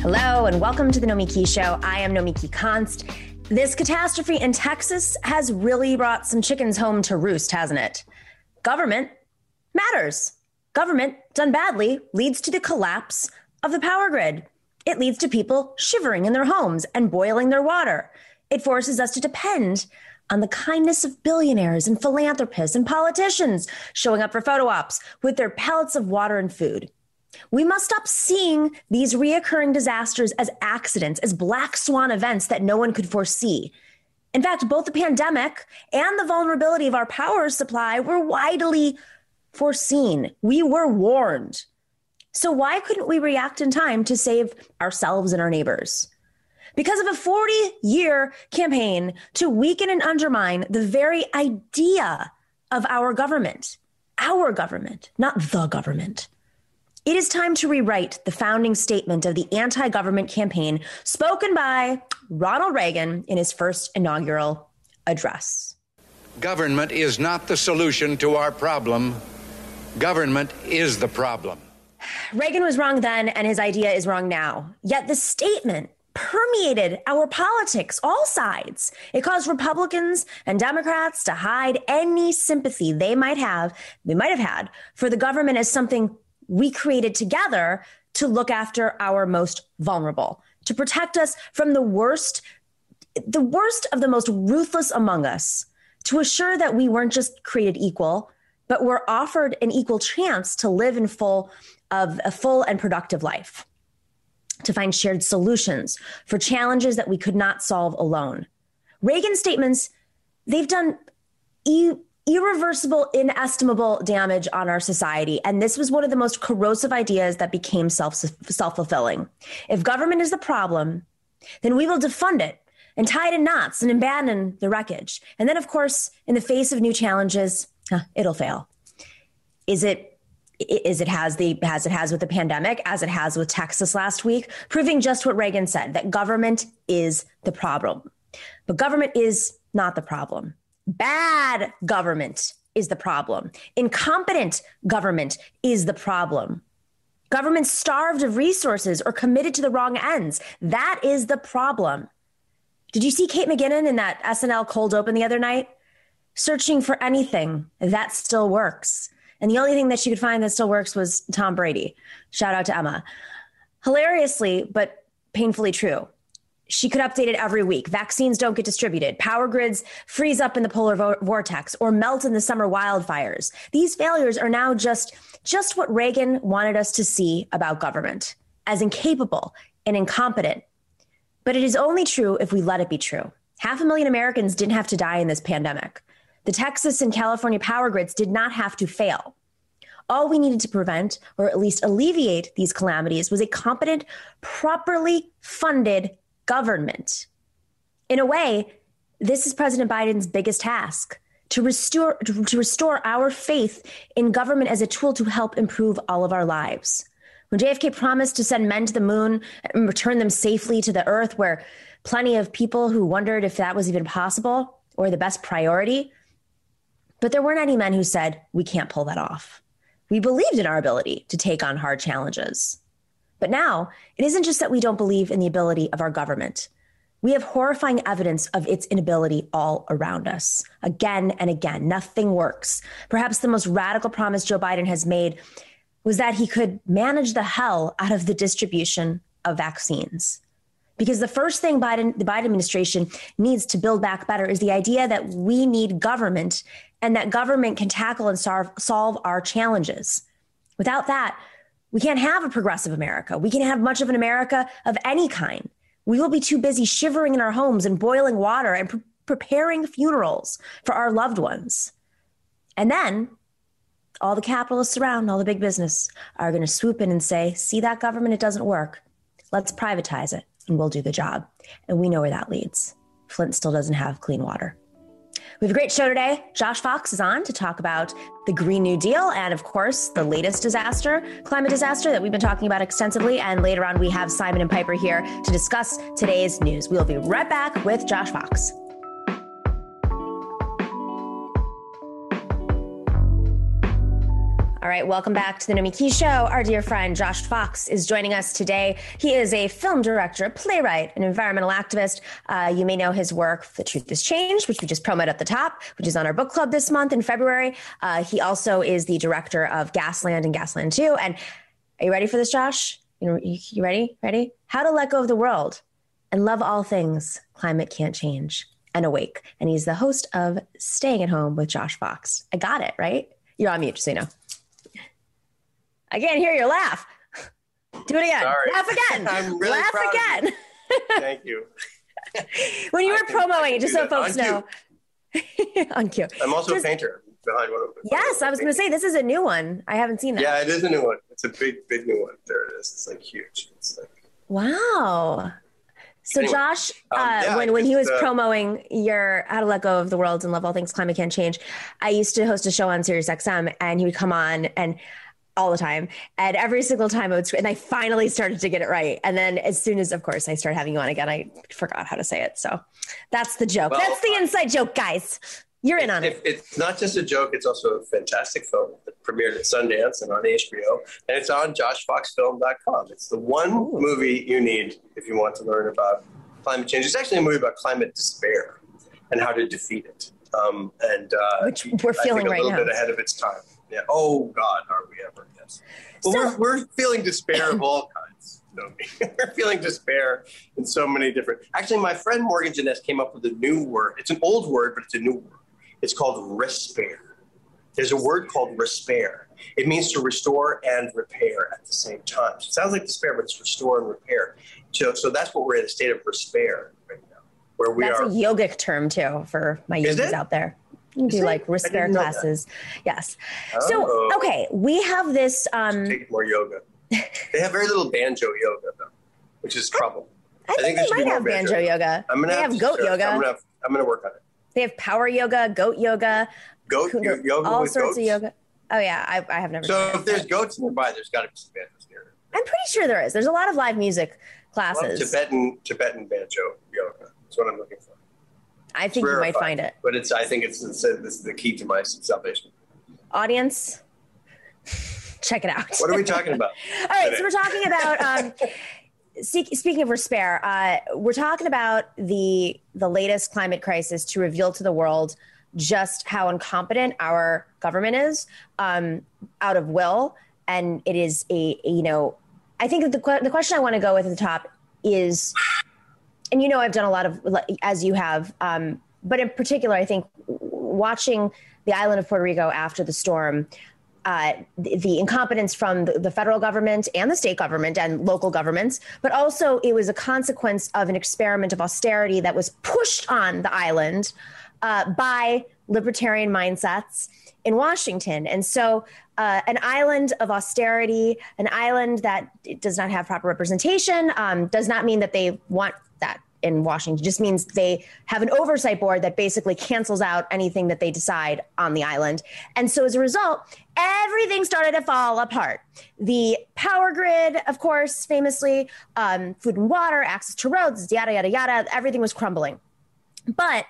Hello, and welcome to the Nomiki Show. I am Nomiki Konst. This catastrophe in Texas has really brought some chickens home to roost, hasn't it? Government matters. Government done badly leads to the collapse of the power grid. It leads to people shivering in their homes and boiling their water. It forces us to depend on the kindness of billionaires and philanthropists and politicians showing up for photo ops with their pallets of water and food. We must stop seeing these reoccurring disasters as accidents, as black swan events that no one could foresee. In fact, both the pandemic and the vulnerability of our power supply were widely foreseen. We were warned. So, why couldn't we react in time to save ourselves and our neighbors? Because of a 40 year campaign to weaken and undermine the very idea of our government, our government, not the government. It is time to rewrite the founding statement of the anti government campaign spoken by Ronald Reagan in his first inaugural address. Government is not the solution to our problem, government is the problem. Reagan was wrong then, and his idea is wrong now. Yet the statement permeated our politics, all sides. It caused Republicans and Democrats to hide any sympathy they might have, they might have had for the government as something we created together to look after our most vulnerable, to protect us from the worst, the worst of the most ruthless among us, to assure that we weren't just created equal, but were offered an equal chance to live in full of a full and productive life, to find shared solutions for challenges that we could not solve alone. Reagan's statements, they've done e- irreversible, inestimable damage on our society. And this was one of the most corrosive ideas that became self self fulfilling. If government is the problem, then we will defund it and tie it in knots and abandon the wreckage. And then, of course, in the face of new challenges, huh, it'll fail. Is it? Is it has the as it has with the pandemic, as it has with Texas last week, proving just what Reagan said that government is the problem. But government is not the problem. Bad government is the problem. Incompetent government is the problem. Government starved of resources or committed to the wrong ends. That is the problem. Did you see Kate McKinnon in that SNL cold open the other night? Searching for anything that still works. And the only thing that she could find that still works was Tom Brady. Shout out to Emma. Hilariously, but painfully true she could update it every week. Vaccines don't get distributed. Power grids freeze up in the polar vo- vortex or melt in the summer wildfires. These failures are now just just what Reagan wanted us to see about government as incapable and incompetent. But it is only true if we let it be true. Half a million Americans didn't have to die in this pandemic. The Texas and California power grids did not have to fail. All we needed to prevent, or at least alleviate, these calamities was a competent, properly funded government. In a way, this is President Biden's biggest task to restore to restore our faith in government as a tool to help improve all of our lives. When JFK promised to send men to the moon and return them safely to the earth where plenty of people who wondered if that was even possible or the best priority, but there weren't any men who said we can't pull that off. We believed in our ability to take on hard challenges. But now, it isn't just that we don't believe in the ability of our government. We have horrifying evidence of its inability all around us. Again and again, nothing works. Perhaps the most radical promise Joe Biden has made was that he could manage the hell out of the distribution of vaccines. Because the first thing Biden, the Biden administration needs to build back better is the idea that we need government and that government can tackle and solve, solve our challenges. Without that, we can't have a progressive America. We can't have much of an America of any kind. We will be too busy shivering in our homes and boiling water and pre- preparing funerals for our loved ones. And then all the capitalists around, all the big business are going to swoop in and say, see that government, it doesn't work. Let's privatize it and we'll do the job. And we know where that leads. Flint still doesn't have clean water. We have a great show today. Josh Fox is on to talk about the Green New Deal and, of course, the latest disaster, climate disaster that we've been talking about extensively. And later on, we have Simon and Piper here to discuss today's news. We'll be right back with Josh Fox. All right, welcome back to the Nomiki Key Show. Our dear friend Josh Fox is joining us today. He is a film director, playwright, an environmental activist. Uh, you may know his work, The Truth Has Changed, which we just promoted at the top, which is on our book club this month in February. Uh, he also is the director of Gasland and Gasland 2. And are you ready for this, Josh? You, you ready? Ready? How to let go of the world and love all things climate can't change and awake. And he's the host of Staying at Home with Josh Fox. I got it, right? You're on mute, just so you know. I can't hear your laugh. Do it again. Sorry. Laugh again. I'm really laugh again. You. Thank you. when you I were can- promoting, can just so folks know. on cue. I'm also Just- a painter behind one of them. Yes, I was going to say this is a new one. I haven't seen that. Yeah, it is a new one. It's a big, big new one. There it is. It's like huge. It's like Wow. So Anyway, Josh, um, uh, yeah, when when he was uh, promoting your "How to Let Go of the World and Love All Things Climate Can't Change," I used to host a show on Sirius XM, and he would come on and all the time, and every single time I would, and I finally started to get it right. And then as soon as, of course, I started having you on again, I forgot how to say it. So that's the joke. Well, that's the I- inside joke, guys. You're in on if, it. it's not just a joke. It's also a fantastic film that premiered at Sundance and on HBO, and it's on JoshFoxFilm.com. It's the one Ooh. movie you need if you want to learn about climate change. It's actually a movie about climate despair and how to defeat it. Um, and uh, Which we're I feeling think a right little now. bit ahead of its time. Yeah. Oh God, are we ever? Yes. Well, So- we're, we're feeling despair of all kinds. Naomi. we're feeling despair in so many different. Actually, my friend Morgan Jeunesse came up with a new word. It's an old word, but it's a new word. It's called respair. There's a word called respair. It means to restore and repair at the same time. So it sounds like despair, but it's restore and repair. So, so that's what we're in a state of despair right now, where we That's are. a yogic term too for my Is yogis out there. You can Is do it? like I respect didn't that. classes. Yes. Oh. So okay, we have this. Um, take more yoga. they have very little banjo yoga though, which is trouble. I think, think they might have banjo banjo. yoga. I'm gonna they have, have goat yoga. I'm gonna, have, I'm gonna work on it. They have power yoga, goat yoga, Goat yoga all with sorts goats? of yoga. Oh yeah, I, I have never. So if there's goats nearby, there's got to be some banjos near. I'm pretty sure there is. There's a lot of live music classes. Tibetan Tibetan banjo yoga. That's what I'm looking for. I think you might find it. but it's. I think it's, it's this is the key to my salvation. Audience, check it out. What are we talking about? All right, today? so we're talking about. Um, Speaking of despair, uh, we're talking about the the latest climate crisis to reveal to the world just how incompetent our government is, um, out of will, and it is a, a, you know, I think that the the question I want to go with at the top is, and you know, I've done a lot of as you have, um, but in particular, I think watching the island of Puerto Rico after the storm uh, the, the incompetence from the, the federal government and the state government and local governments, but also it was a consequence of an experiment of austerity that was pushed on the island uh, by libertarian mindsets in Washington. And so, uh, an island of austerity, an island that does not have proper representation, um, does not mean that they want in Washington. Just means they have an oversight board that basically cancels out anything that they decide on the island. And so as a result, everything started to fall apart. The power grid, of course, famously, um, food and water, access to roads, yada, yada, yada, everything was crumbling. But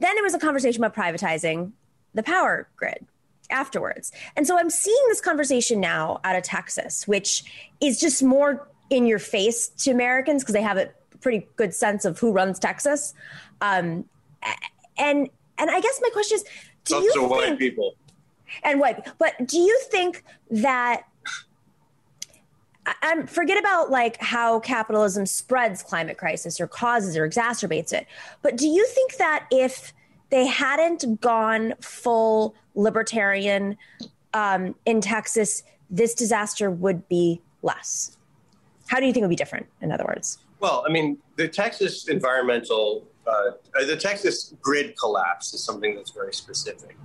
then there was a conversation about privatizing the power grid afterwards. And so I'm seeing this conversation now out of Texas, which is just more in your face to Americans because they have a pretty good sense of who runs Texas. Um, and and I guess my question is, do Lots you of white think, people. and white, but do you think that I'm forget about like how capitalism spreads climate crisis or causes or exacerbates it. But do you think that if they hadn't gone full libertarian um, in Texas, this disaster would be less? How do you think it would be different? In other words, Well, I mean, the Texas environmental, uh, the Texas grid collapse is something that's very specific.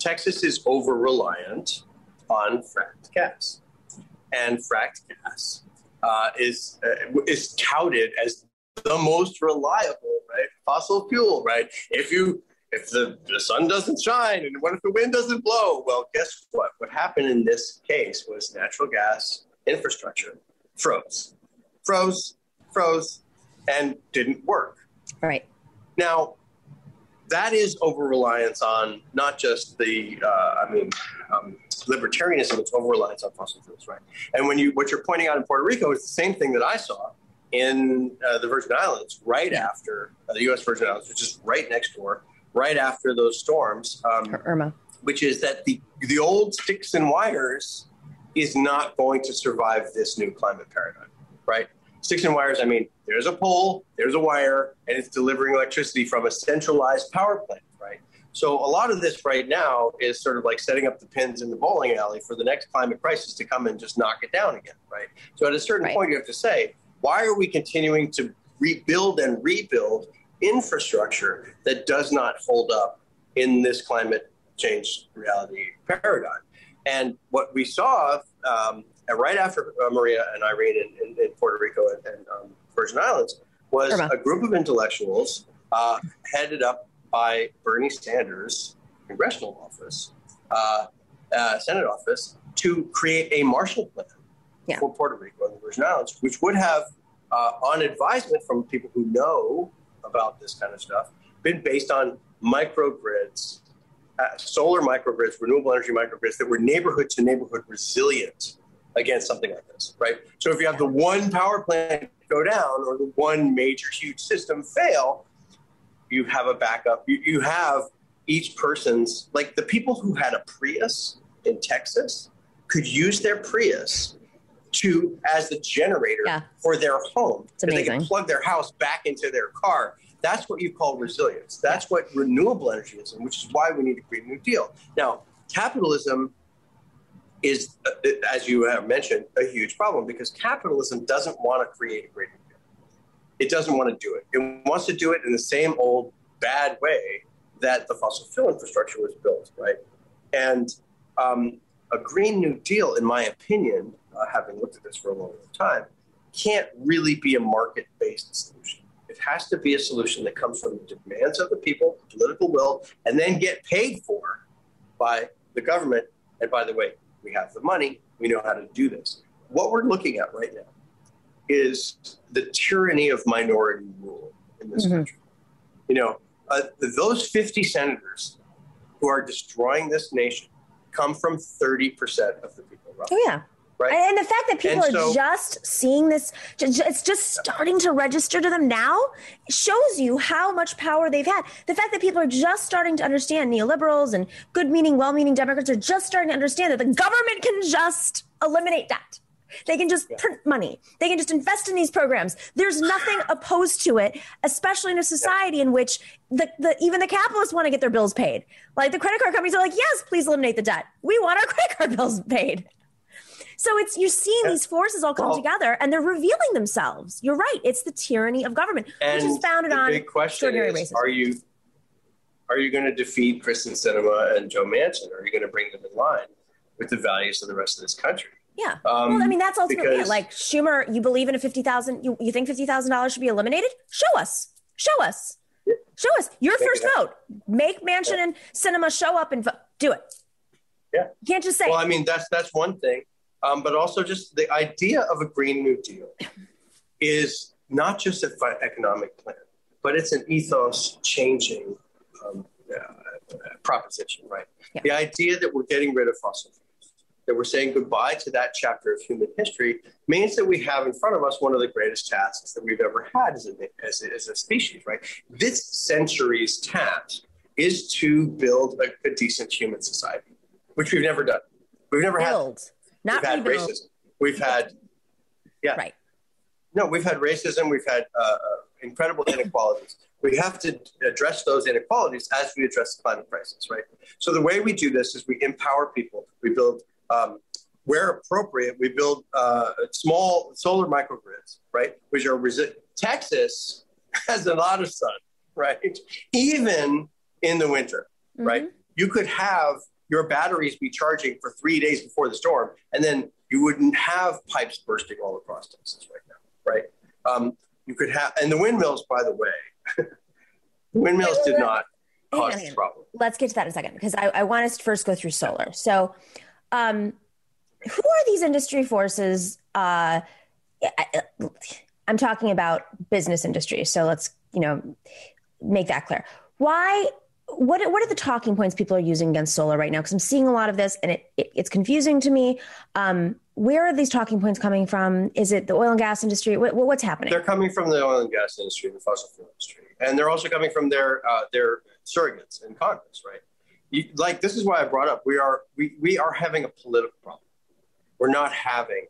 Texas is over reliant on fracked gas, and fracked gas uh, is uh, is touted as the most reliable, right? Fossil fuel, right? If you if the, the sun doesn't shine and what if the wind doesn't blow? Well, guess what? What happened in this case was natural gas infrastructure froze, froze, froze, and didn't work. right? Now, that is over reliance on not just the, uh, I mean, um, libertarianism, it's over reliance on fossil fuels, right? And when you, what you're pointing out in Puerto Rico is the same thing that I saw in uh, the Virgin Islands right after uh, the U.S. Virgin Islands, which is right next door, right after those storms. Um, Irma. Which is that the the old sticks and wires is not going to survive this new climate paradigm, right? Sticks and wires. I mean, there's a pole, there's a wire, and it's delivering electricity from a centralized power plant, right? So a lot of this right now is sort of like setting up the pins in the bowling alley for the next climate crisis to come and just knock it down again, right? So at a certain Right. point, you have to say, why are we continuing to rebuild and rebuild infrastructure that does not hold up in this climate change reality paradigm? And what we saw um, right after uh, Maria and Irene in, in, in Puerto Rico and, and um, Virgin Islands was Irma. a group of intellectuals uh, headed up by Bernie Sanders' congressional office, uh, uh, Senate office, to create a Marshall Plan Yeah. for Puerto Rico and the Virgin Islands, which would have, uh, on advisement from people who know about this kind of stuff, been based on microgrids, uh, solar microgrids, renewable energy microgrids that were neighborhood to neighborhood resilient against something like this, right? So if you have the one power plant go down or the one major huge system fail, you have a backup. You, you have each person's, like the people who had a Prius in Texas could use their Prius to as the generator Yeah. for their home. It's If They can plug their house back into their car. That's what you call resilience. That's what renewable energy is, and which is why we need to create a Green New Deal. Now, capitalism is, as you have mentioned, a huge problem because capitalism doesn't want to create a New Deal. It doesn't want to do it. It wants to do it in the same old bad way that the fossil fuel infrastructure was built, right? And um, a Green New Deal, in my opinion, uh, having looked at this for a long time, can't really be a market based solution. It has to be a solution that comes from the demands of the people, political will, and then get paid for by the government. And by the way, we have the money, we know how to do this. What we're looking at right now is the tyranny of minority rule in this Mhm. country. You know, uh, those 50 senators who are destroying this nation come from 30% of the people, roughly, Oh yeah. Right? And the fact that people And are just seeing this, it's just starting to register to them now, shows you how much power they've had. The fact that people are just starting to understand neoliberals and good meaning, well meaning Democrats are just starting to understand that the government can just eliminate debt. They can just print money. They can just invest in these programs. There's nothing opposed to it, especially in a society in which the, the even the capitalists want to get their bills paid. Like the credit card companies are like, yes, please eliminate the debt. We want our credit card bills paid. So it's you're seeing Yeah. these forces all come Well- together and they're revealing themselves. You're right. It's the tyranny of government, which is founded the on big question is. Are you are you going to defeat Kyrsten Sinema and Joe Manchin? Are you going to bring them in line with the values of the rest of this country? yeah. Um, well, I mean, that's ultimately it. because- like Schumer. You believe in a fifty thousand? You, you think fifty thousand dollars should be eliminated? Show us. Show us. Yeah. Show us your Make first vote. Make Manchin and Sinema show up and vote. Do it. Yeah. You can't just say. Well, I mean, that's that's one thing, um, but also just the idea of a Green New Deal is not just a fi- economic plan, but it's an ethos changing um, uh, proposition, right? Yeah. The idea that we're getting rid of fossil fuels, that we're saying goodbye to that chapter of human history, means that we have in front of us one of the greatest tasks that we've ever had as a, as a, as a species, right? This century's task is to build a, a decent human society, which we've never done. We've never had build, not we've had rebuild. racism. We've had, yeah, Right. no, we've had racism. We've had uh, incredible inequalities. We have to address those inequalities as we address the climate crisis, right? So the way we do this is we empower people. We build, um, where appropriate, we build uh, small solar microgrids, right? Which are resi- Texas has a lot of sun, right? Even in the winter, right? You could have your batteries be charging for three days before the storm, and then you wouldn't have pipes bursting all across Texas right now, right? Um, you could have, and the windmills, by the way, the windmills did not cause this problem. let's get to that in a second because I, I want us to first go through solar. So, um, who are these industry forces? Uh, I, I'm talking about business industry. So let's you know make that clear. why what what are the talking points people are using against solar right now? Because I'm seeing a lot of this, and it, it it's confusing to me. Um, where are these talking points coming from? Is it the oil and gas industry? What, what's happening? They're coming from the oil and gas industry, the fossil fuel industry, and they're also coming from their uh, their surrogates in Congress, right? You, like this is why I brought up we are we, we are having a political problem. We're not having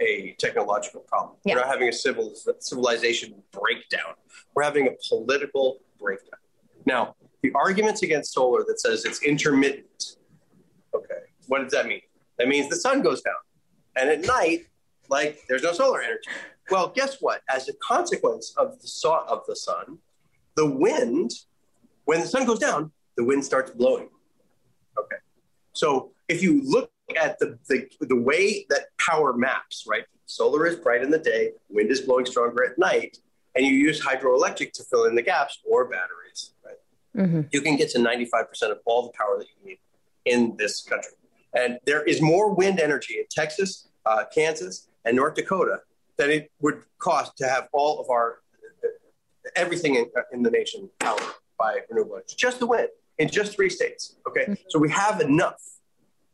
a technological problem. Yeah. We're not having a civil civilization breakdown. We're having a political breakdown. Now, the arguments against solar that says it's intermittent. Okay, what does that mean? That means the sun goes down, and at night, like there's no solar energy. Well, guess what? As a consequence of the saw of the sun, the wind, when the sun goes down, the wind starts blowing. Okay, so if you look at the, the the way that power maps, right? Solar is bright in the day, wind is blowing stronger at night, and you use hydroelectric to fill in the gaps or batteries, right? Mm-hmm. you can get to 95% of all the power that you need in this country. And there is more wind energy in Texas, uh, Kansas, and North Dakota than it would cost to have all of our everything in, in the nation powered by renewable energy. Just the wind in just three states. Okay, mm-hmm. so we have enough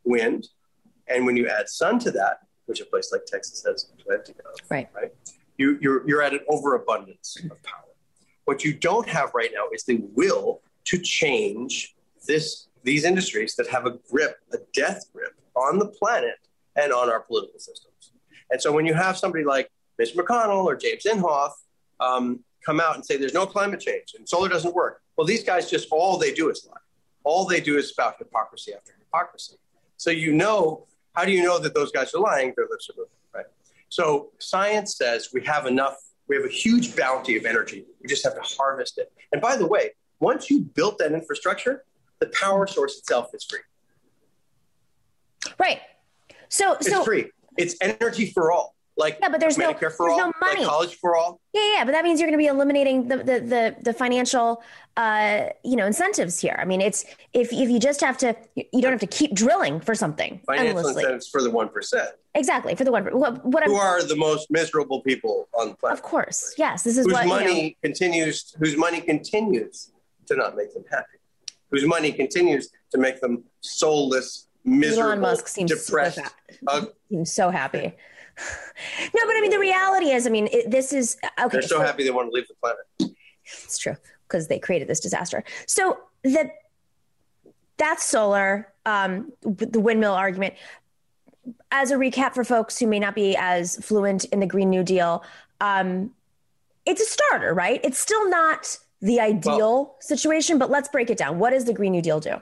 wind, and when you add sun to that, which a place like Texas has plenty of, right? Right, you, you're you're at an overabundance of power. What you don't have right now is the will to change this these industries that have a grip, a death grip on the planet and on our political systems. And so when you have somebody like Mitch McConnell or James Inhofe um, come out and say there's no climate change and solar doesn't work, well, these guys just all they do is lie. All they do is spout hypocrisy after hypocrisy. So you know, how do you know that those guys are lying? Their lips are moving, right? So science says we have enough, we have a huge bounty of energy. We just have to harvest it. And by the way, once you built that infrastructure, the power source itself is free. Right. So it's so, free. It's energy for all. Like yeah, but there's Medicare no, for there's all, no money. Like college for all. Yeah, yeah, but that means you're going to be eliminating the the the, the financial, uh, you know, incentives here. I mean, it's if if you just have to, you don't have to keep drilling for something. Financial endlessly. incentives for the one percent. Exactly for the one. What, what who I'm, are the most miserable people on the planet? Of course, yes. This is whose what money you know, continues. Whose money continues to not make them happy. Whose money continues to make them soulless, miserable, Elon Musk seems depressed. Uh, seems so happy. no, but I mean, the reality is, I mean, it, this is okay. They're so, so happy they want to leave the planet. It's true because they created this disaster. So the that's solar. Um, the windmill argument. As a recap for folks who may not be as fluent in the Green New Deal, um, it's a starter, right? It's still not the ideal well, situation, but let's break it down. What does the Green New Deal do?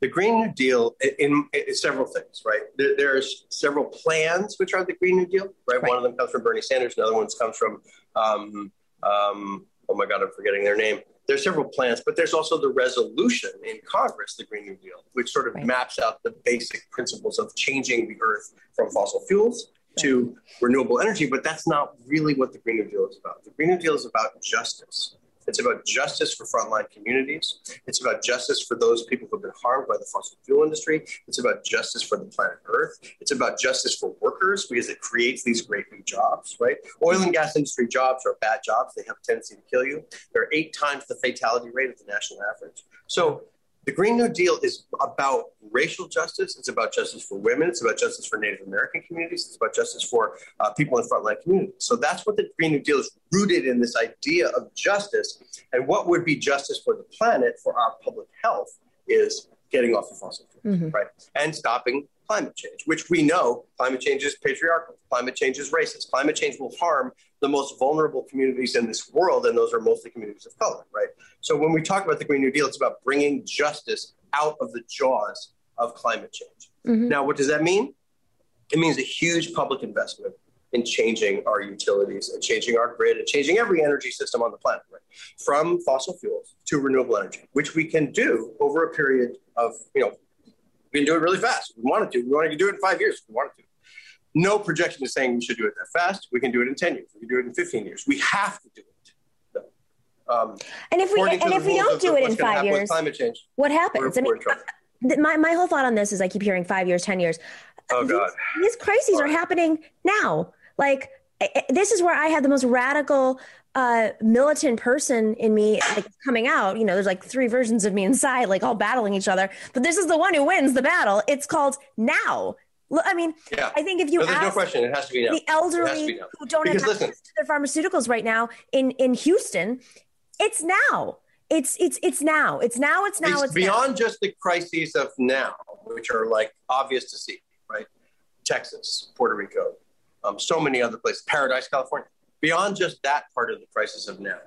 The Green New Deal in, in, in several things, right? There, there's several plans which are the Green New Deal, right? right? One of them comes from Bernie Sanders, another one comes from, um, um, oh my God, I'm forgetting their name. There's several plans, but there's also the resolution in Congress, the Green New Deal, which sort of right. maps out the basic principles of changing the earth from fossil fuels to renewable energy. But that's not really what the Green New Deal is about. The Green New Deal is about justice. It's about justice for frontline communities. It's about justice for those people who have been harmed by the fossil fuel industry. It's about justice for the planet Earth. It's about justice for workers because it creates these great new jobs, right? Oil and gas industry jobs are bad jobs. They have a tendency to kill you. They're eight times the fatality rate of the national average. So the Green New Deal is about racial justice. It's about justice for women. It's about justice for Native American communities. It's about justice for uh, people in frontline communities. So that's what the Green New Deal is rooted in this idea of justice. And what would be justice for the planet, for our public health, is getting off of fossil fuels, mm-hmm. right? And stopping climate change, which we know climate change is patriarchal, climate change is racist, climate change will harm the most vulnerable communities in this world, and those are mostly communities of color, right? So when we talk about the Green New Deal, it's about bringing justice out of the jaws of climate change. Mm-hmm. Now, what does that mean? It means a huge public investment in changing our utilities and changing our grid and changing every energy system on the planet, right? From fossil fuels to renewable energy, which we can do over a period of, you know, we can do it really fast. We wanted to. We wanted to do it in five years. We wanted to. No projection is saying we should do it that fast. We can do it in 10 years. We can do it in 15 years. We have to do it. Um, and if we and if we don't do it in five years, climate change, what happens? I mean, my, my whole thought on this is I keep hearing five years, 10 years. Oh, God. These, these crises are happening now. Like, this is where I have the most radical uh, militant person in me like coming out. You know, there's like three versions of me inside, like all battling each other. But this is the one who wins the battle. It's called now. I mean, yeah. I think if you no, there's ask no question, it has to be now. the elderly who don't because have access listen, to their pharmaceuticals right now in in Houston, it's now. It's it's it's now. It's now. It's now. It's, it's beyond now. just the crises of now, which are like obvious to see, right? Texas, Puerto Rico, um, so many other places, Paradise, California. Beyond just that part of the crisis of now,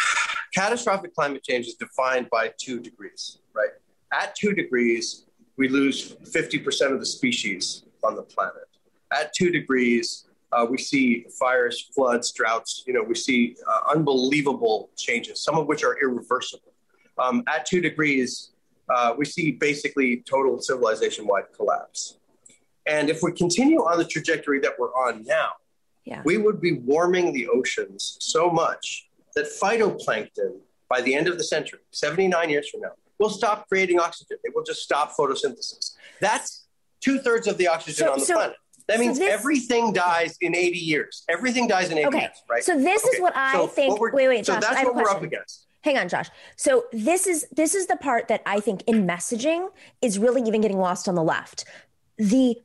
catastrophic climate change is defined by two degrees, right? At two degrees, we lose 50% of the species on the planet. At two degrees, uh, we see fires, floods, droughts. You know, we see uh, unbelievable changes, some of which are irreversible. Um, at two degrees, uh, we see basically total civilization-wide collapse. And if we continue on the trajectory that we're on now, yeah. we would be warming the oceans so much that phytoplankton, by the end of the century, 79 years from now, will stop creating oxygen. It will just stop photosynthesis. That's two thirds of the oxygen so, on the so, planet. That means so this, everything dies in 80 years. Everything dies in 80 okay. years, right? So this okay. is what I think. What wait, wait, Josh. So that's what we're up against. Hang on, Josh. So this is this is the part that I think in messaging is really even getting lost on the left. The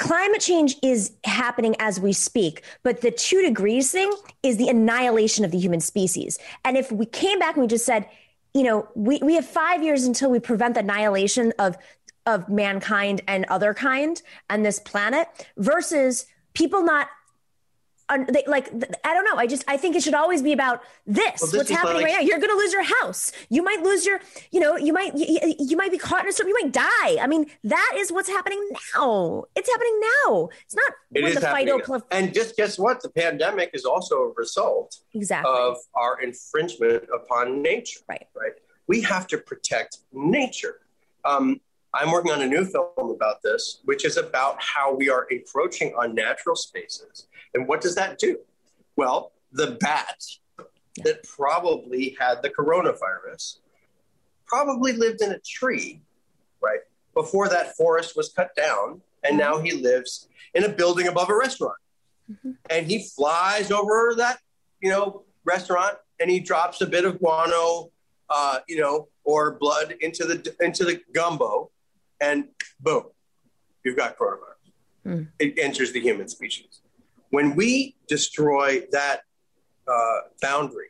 climate change is happening as we speak, but the two degrees thing is the annihilation of the human species. And if we came back and we just said, you know, we, we have five years until we prevent the annihilation of of mankind and other kind and this planet versus people not they, like I don't know. I just I think it should always be about this. Well, this what's happening like, right now? You're going to lose your house. You might lose your. You know. You might. You, you, might be caught in a storm. You might die. I mean, that is what's happening now. It's happening now. It's not. It is happening. Pl- and just guess what? The pandemic is also a result exactly of our infringement upon nature. Right. Right. We have to protect nature. Um, I'm working on a new film about this, which is about how we are encroaching on natural spaces. And what does that do? Well, the bat that probably had the coronavirus probably lived in a tree, right? Before that forest was cut down. And now he lives in a building above a restaurant. Mm-hmm. And he flies over that, you know, restaurant and he drops a bit of guano, uh, you know, or blood into the into the gumbo and boom, you've got coronavirus. Mm. It enters the human species. When we destroy that uh, boundary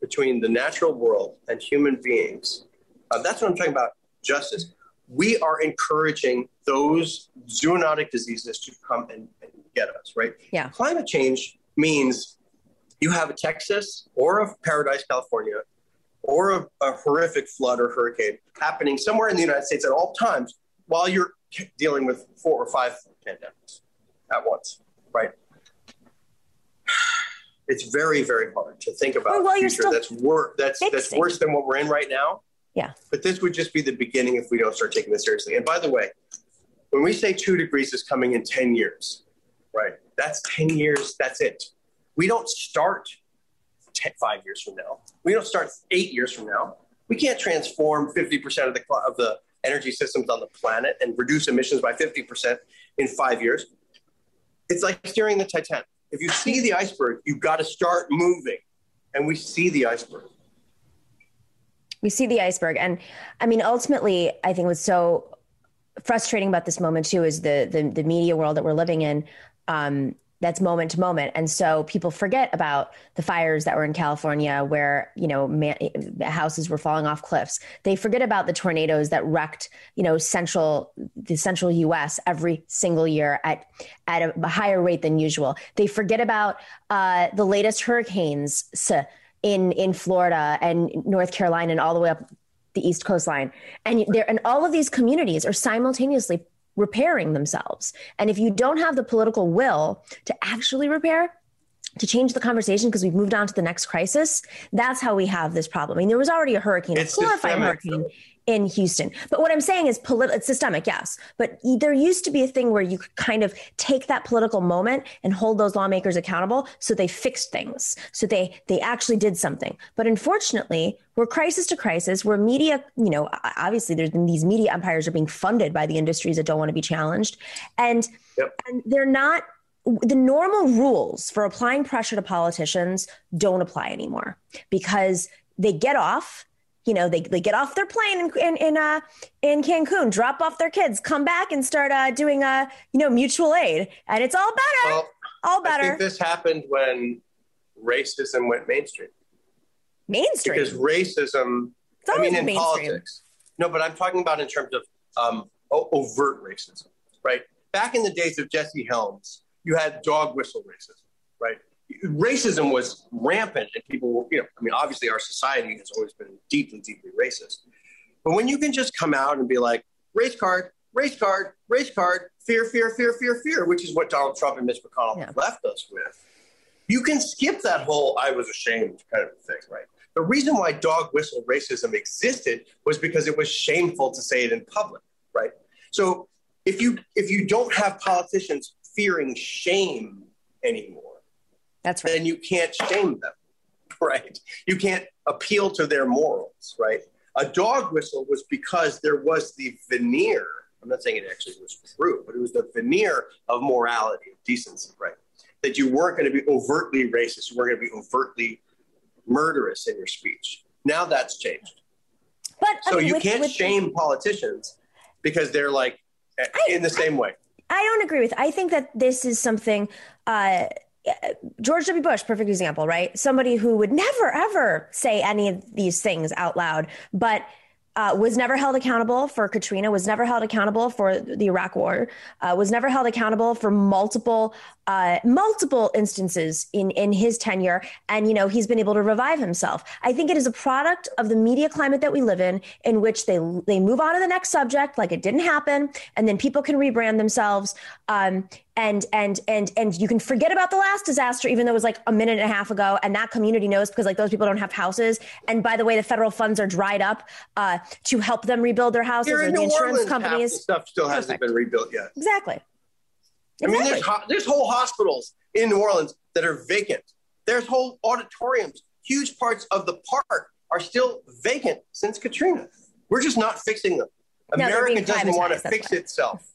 between the natural world and human beings, uh, that's what I'm talking about justice. We are encouraging those zoonotic diseases to come and, and get us, right? Yeah. Climate change means you have a Texas or a Paradise, California, or a, a, horrific flood or hurricane happening somewhere in the United States at all times while you're dealing with four or five pandemics at once, right? It's very, very hard to think about well, a future that's worse that's fixing. that's worse than what we're in right now. Yeah. But this would just be the beginning if we don't start taking this seriously. And by the way, when we say two degrees is coming in 10 years, right? That's 10 years, that's it. We don't start ten, five years from now. We don't start eight years from now. We can't transform 50% of the, of the energy systems on the planet and reduce emissions by 50% in five years. It's like steering the Titanic. If you see the iceberg, you've got to start moving. And we see the iceberg. We see the iceberg. And I mean, ultimately, I think what's so frustrating about this moment too is the the, the media world that we're living in. Um, that's moment to moment. And so people forget about the fires that were in california where you know man, houses were falling off cliffs. They forget about the tornadoes that wrecked you know central the central us every single year at at a higher rate than usual. They forget about uh, the latest hurricanes in in florida and north carolina and all the way up the east coastline. And there and all of these communities are simultaneously repairing themselves. And if you don't have the political will to actually repair, to change the conversation because we've moved on to the next crisis, that's how we have this problem. I mean, there was already a hurricane, it's a horrifying hurricane in Houston. But what I'm saying is political, it's systemic, yes. But there used to be a thing where you could kind of take that political moment and hold those lawmakers accountable so they fixed things. So they they actually did something. But unfortunately, we're crisis to crisis, where media, you know, obviously there's been these media empires are being funded by the industries that don't want to be challenged. And, yep. and they're not the normal rules for applying pressure to politicians don't apply anymore because they get off you know they, they get off their plane in in in, uh, in Cancun, drop off their kids, come back and start uh, doing a uh, you know mutual aid, and it's all better, well, all better. I think this happened when racism went mainstream. Mainstream because racism. I mean, in mainstream. politics. No, but I'm talking about in terms of um, overt racism, right? Back in the days of Jesse Helms, you had dog whistle racism, right? Racism was rampant, and people were, you know, I mean, obviously our society has always been deeply, deeply racist. But when you can just come out and be like, race card, race card, race card, fear, fear, fear, fear, fear, which is what Donald Trump and Mitch McConnell yeah. left us with, you can skip that whole I was ashamed kind of thing, right? The reason why dog whistle racism existed was because it was shameful to say it in public, right? So if you if you don't have politicians fearing shame anymore, that's right. Then you can't shame them, right? You can't appeal to their morals, right? A dog whistle was because there was the veneer. I'm not saying it actually was true, but it was the veneer of morality, of decency, right? That you weren't going to be overtly racist, you weren't going to be overtly murderous in your speech. Now that's changed. But so I mean, you with, can't with, shame politicians because they're like I, in the same way. I don't agree with. I think that this is something. Uh, George W. Bush, perfect example, right? Somebody who would never ever say any of these things out loud, but uh, was never held accountable for Katrina, was never held accountable for the Iraq War, uh, was never held accountable for multiple uh, multiple instances in in his tenure, and you know he's been able to revive himself. I think it is a product of the media climate that we live in, in which they they move on to the next subject like it didn't happen, and then people can rebrand themselves. Um, and and and and you can forget about the last disaster even though it was like a minute and a half ago and that community knows because like those people don't have houses. And by the way the federal funds are dried up uh, to help them rebuild their houses Here or the insurance Orleans, companies the stuff still hasn't been rebuilt yet. Exactly, exactly. i mean there's, ho- there's whole hospitals in new orleans that are vacant. There's whole auditoriums. Huge parts of the park are still vacant since katrina. We're just not fixing them. No, america doesn't want to fix why. itself.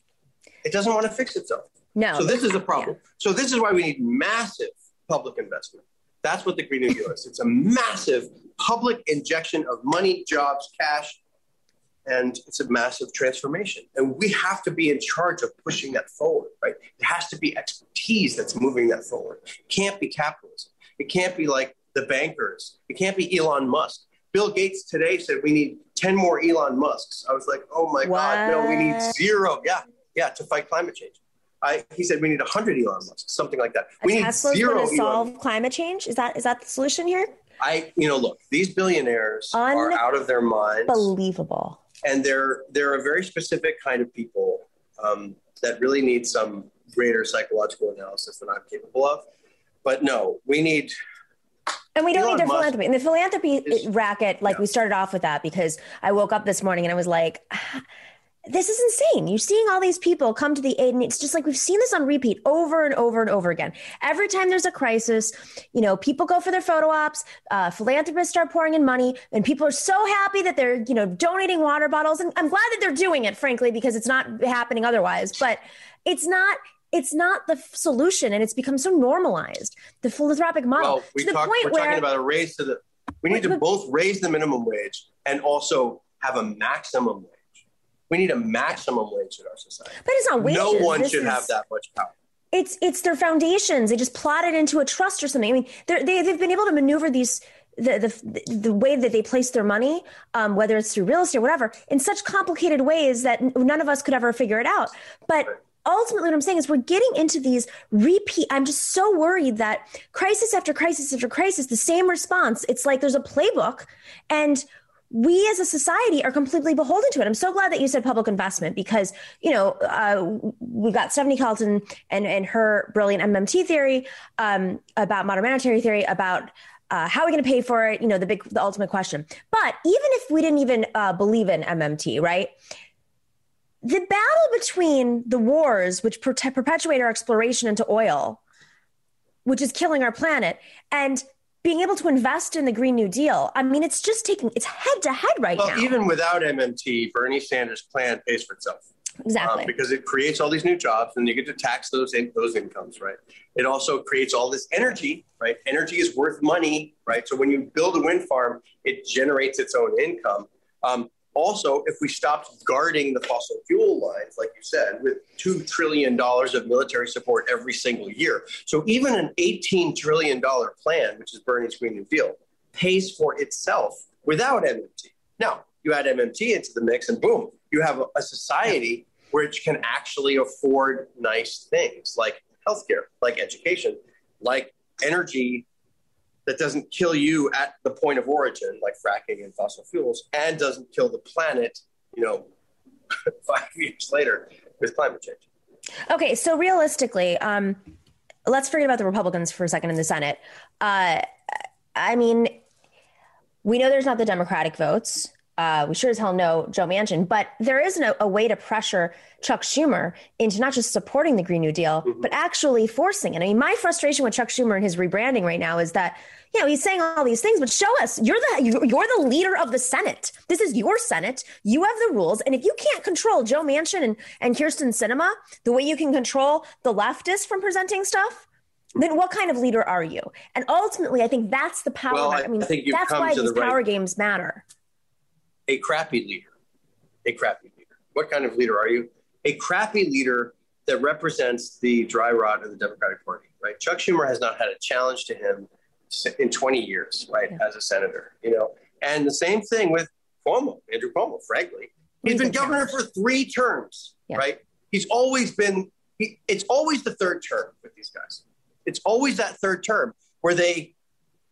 It doesn't want to fix itself no. So this is a problem. Yeah. So this is why we need massive public investment. That's what the Green New Deal is. It's a massive public injection of money, jobs, cash, and it's a massive transformation. And we have to be in charge of pushing that forward, right? It has to be expertise that's moving that forward. It can't be capitalism. It can't be like the bankers. It can't be Elon Musk. Bill Gates today said we need 10 more Elon Musks. I was like, oh my what? God, no, we need zero. Yeah, yeah, to fight climate change. I, he said we need 100 Elon Musk, something like that. A we Tesla's need zero to solve climate change. Is that is that the solution here? I, you know, look, these billionaires are out of their minds. Unbelievable. And they're they're a very specific kind of people um, that really need some greater psychological analysis than I'm capable of. But no, we need. And we don't Elon need their Musk philanthropy. And the philanthropy is, racket, like yeah. we started off with that because I woke up this morning and I was like, this is insane. You're seeing all these people come to the aid, and it's just like we've seen this on repeat over and over and over again. Every time there's a crisis, you know, people go for their photo ops, uh, philanthropists start pouring in money, and people are so happy that they're, you know, donating water bottles. And I'm glad that they're doing it, frankly, because it's not happening otherwise. But it's not it's not the solution and it's become so normalized the philanthropic model well, we to the talk, point we're where, talking about a raise to the we need to both raise the minimum wage and also have a maximum wage we need a maximum wage in our society. But it's not wages. No one this should is, have that much power. It's it's their foundations. They just plot it into a trust or something. I mean, they they've been able to maneuver these the the, the way that they place their money, um, whether it's through real estate or whatever, in such complicated ways that none of us could ever figure it out. But ultimately what i'm saying is we're getting into these repeat i'm just so worried that crisis after crisis after crisis the same response it's like there's a playbook and we as a society are completely beholden to it. I'm so glad that you said public investment because, you know, uh, we've got Stephanie Kelton and, and her brilliant MMT theory um, about modern monetary theory about uh, how are we going to pay for it? You know, the big, the ultimate question. But even if we didn't even uh, believe in MMT, right? The battle between the wars, which per- perpetuate our exploration into oil, which is killing our planet, and being able to invest in the Green New Deal. I mean, it's just taking it's head to head right well, now. Even without MMT, Bernie Sanders' plan pays for itself. Exactly. Um, because it creates all these new jobs and you get to tax those in, those incomes, right? It also creates all this energy, right? Energy is worth money, right? So when you build a wind farm, it generates its own income. Um, also, if we stopped guarding the fossil fuel lines, like you said, with $2 trillion of military support every single year. So even an $18 trillion plan, which is Bernie's Green New Deal, pays for itself without MMT. Now, you add MMT into the mix, and boom, you have a, society which can actually afford nice things like healthcare, like education, like energy that doesn't kill you at the point of origin, like fracking and fossil fuels, and doesn't kill the planet, you know, five years later with climate change. Okay, so realistically, um, let's forget about the Republicans for a second in the Senate. Uh, I mean, we know there's not the Democratic votes. Uh, we sure as hell know Joe Manchin, but there is no, a way to pressure Chuck Schumer into not just supporting the Green New Deal, mm-hmm. but actually forcing it. I mean, my frustration with Chuck Schumer and his rebranding right now is that you know he's saying all these things, but show us you're the you're the leader of the Senate. This is your Senate. You have the rules, and if you can't control Joe Manchin and and Kyrsten Sinema the way you can control the leftists from presenting stuff, then what kind of leader are you? And ultimately, I think that's the power. Well, I, I mean, that's why these power right. games matter a crappy leader. A crappy leader. What kind of leader are you? A crappy leader that represents the dry rot of the Democratic Party, right? Chuck Schumer has not had a challenge to him in 20 years, right, yeah. as a senator, you know? And the same thing with Cuomo, Andrew Cuomo, frankly. He's been governor for three terms, yeah. right? He's always been, he, it's always the third term with these guys. It's always that third term where they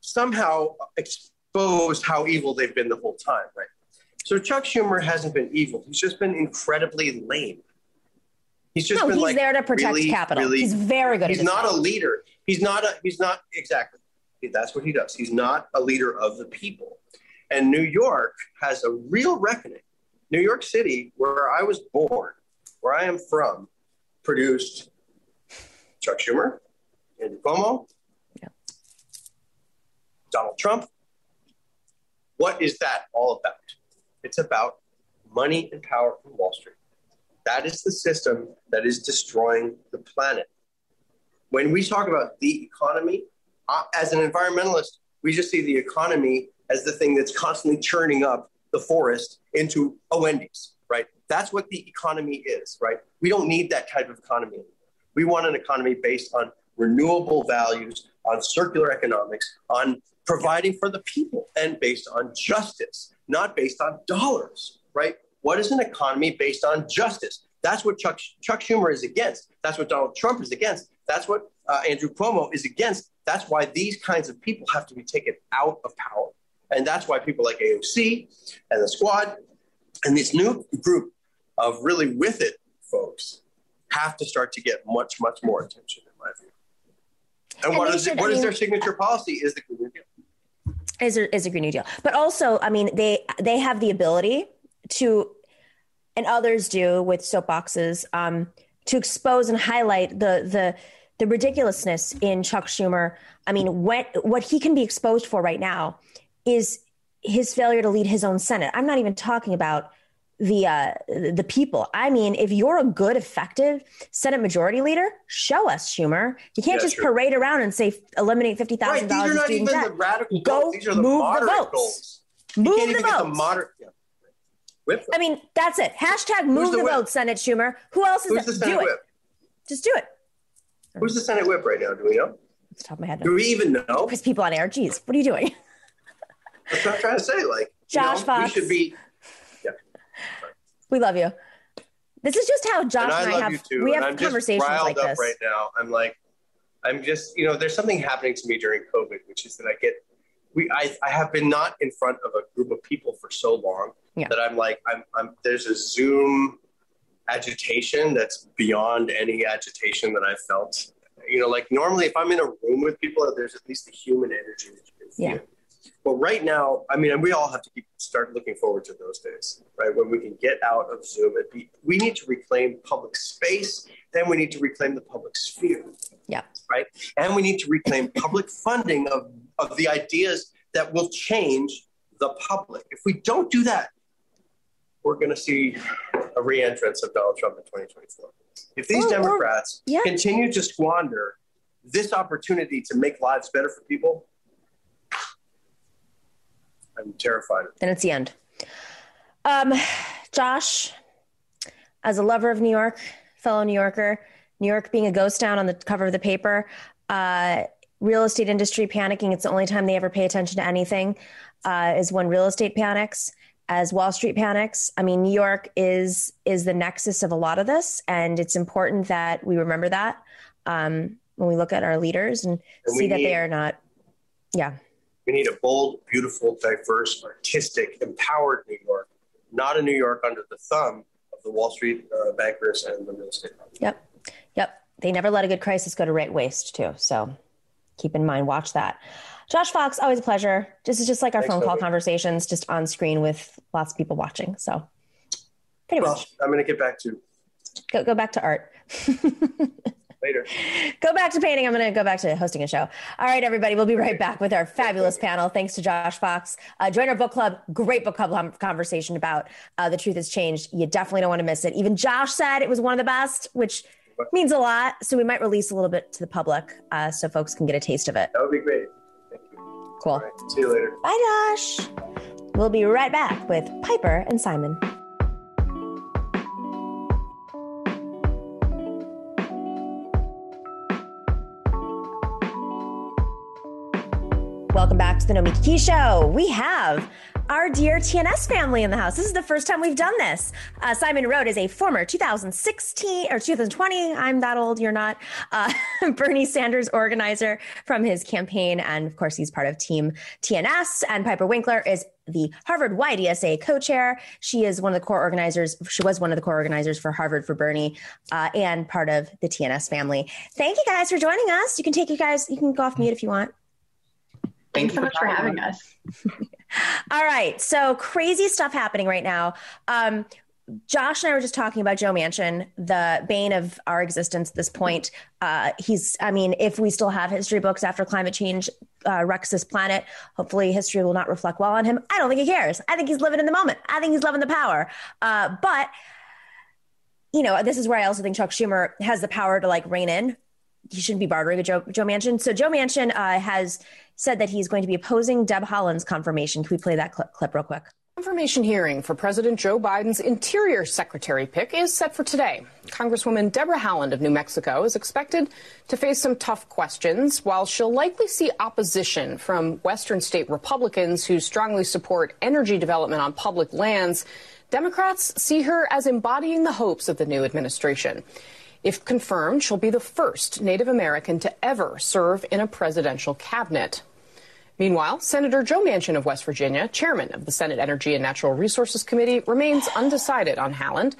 somehow expose how evil they've been the whole time, right? So Chuck Schumer hasn't been evil. He's just been incredibly lame. He's just no, he's like there to protect really, capital. Really, he's very good. He's not job. a leader. He's not a. He's not exactly. That's what he does. He's not a leader of the people. And New York has a real reckoning. New York City, where I was born, where I am from, produced Chuck Schumer, Andrew Cuomo, yeah. Donald Trump. What is that all about? It's about money and power from Wall Street. That is the system that is destroying the planet. When we talk about the economy, uh, as an environmentalist, we just see the economy as the thing that's constantly churning up the forest into a Wendy's, right? That's what the economy is, right? We don't need that type of economy. We want an economy based on renewable values, on circular economics, on providing for the people, and based on justice not based on dollars, right? What is an economy based on justice? That's what Chuck, Chuck Schumer is against. That's what Donald Trump is against. That's what uh, Andrew Cuomo is against. That's why these kinds of people have to be taken out of power. And that's why people like AOC and the squad and this new group of really with it folks have to start to get much, much more attention, in my view. And, and what, is, should, what I mean, is their signature policy is the Green Deal is a, is a Green New Deal. But also, I mean, they they have the ability to, and others do with soapboxes, um, to expose and highlight the the the ridiculousness in Chuck Schumer. I mean, what what he can be exposed for right now is his failure to lead his own Senate. I'm not even talking about the uh, the people. I mean, if you're a good, effective Senate Majority Leader, show us, Schumer. You can't yeah, just true. parade around and say eliminate fifty thousand dollars in student debt. The radical Go goals. These are the move the votes. Goals. Move the votes. The moder- yeah. I mean, that's it. Hashtag move the, the vote, Senate Schumer. Who else is Who's that? The Senate do whip? it. Just do it. Who's the Senate whip right now? Do we know? Off the top of my head. Do we even know? Because people on air. Jeez, what are you doing? That's what I'm trying to say. Like, Josh you know, Fox. We should be we love you. This is just how Josh and I, and I have we have I'm conversations just like up this. Right now, I'm like, I'm just you know, there's something happening to me during COVID, which is that I get we I, I have been not in front of a group of people for so long yeah. that I'm like I'm, I'm there's a Zoom agitation that's beyond any agitation that I've felt. You know, like normally if I'm in a room with people, there's at least the human energy. Yeah. But right now, I mean, and we all have to keep start looking forward to those days, right? When we can get out of Zoom and be, we need to reclaim public space. Then we need to reclaim the public sphere. Yeah. Right. And we need to reclaim public funding of, of the ideas that will change the public. If we don't do that, we're going to see a reentrance of Donald Trump in 2024. If these or, Democrats yeah. continue to squander this opportunity to make lives better for people, I'm terrified. Then it's the end. Um, Josh, as a lover of New York, fellow New Yorker, New York being a ghost town on the cover of the paper, uh, real estate industry panicking. It's the only time they ever pay attention to anything uh, is when real estate panics as Wall Street panics. I mean, New York is is the nexus of a lot of this, and it's important that we remember that um, when we look at our leaders and, and see that need, they are not. Yeah, we need a bold, beautiful, diverse, artistic, empowered New York, not a New York under the thumb of the Wall Street uh, bankers and the real estate. Market. Yep, yep. They never let a good crisis go to right waste, too. So keep in mind, watch that. Josh Fox, always a pleasure. This is just like our Thanks, phone call conversations, just on screen with lots of people watching. So, pretty well, much. I'm going to get back to go go back to art. Later. Go back to painting. I'm going to go back to hosting a show. All right, everybody. We'll be right back with our fabulous panel. Thanks to Josh Fox. Uh, join our book club. Great book club conversation about uh, The Truth Has Changed. You definitely don't want to miss it. Even Josh said it was one of the best, which means a lot. So we might release a little bit to the public uh, so folks can get a taste of it. That would be great. Cool. Right, see you later. Bye, Josh. We'll be right back with Piper and Simon. Welcome back to the Nomiki Key Show. We have our dear TNS family in the house. This is the first time we've done this. Uh, Simon Narode is a former 2016 or 2020, I'm that old, you're not, uh, Bernie Sanders organizer from his campaign. And of course, he's part of Team TNS. And Piper Winkler is the Harvard YDSA co-chair. She is one of the core organizers. She was one of the core organizers for Harvard for Bernie, uh, and part of the TNS family. Thank you guys for joining us. You can take you guys. You can go off mute if you want. Thanks so much for having us. All right. So crazy stuff happening right now. Um, Josh and I were just talking about Joe Manchin, the bane of our existence at this point. Uh, he's, I mean, if we still have history books after climate change uh, wrecks this planet, hopefully history will not reflect well on him. I don't think he cares. I think he's living in the moment. I think he's loving the power. Uh, but, you know, this is where I also think Chuck Schumer has the power to like rein in. He shouldn't be bartering with Joe, Joe Manchin. So Joe Manchin uh, has said that he's going to be opposing Deb Haaland's confirmation. Can we play that clip, clip real quick? Confirmation hearing for President Joe Biden's Interior Secretary pick is set for today. Congresswoman Deborah Haaland of New Mexico is expected to face some tough questions, while she'll likely see opposition from Western state Republicans who strongly support energy development on public lands. Democrats see her as embodying the hopes of the new administration. If confirmed, she'll be the first Native American to ever serve in a presidential cabinet. Meanwhile, Senator Joe Manchin of West Virginia, chairman of the Senate Energy and Natural Resources Committee, remains undecided on Haaland.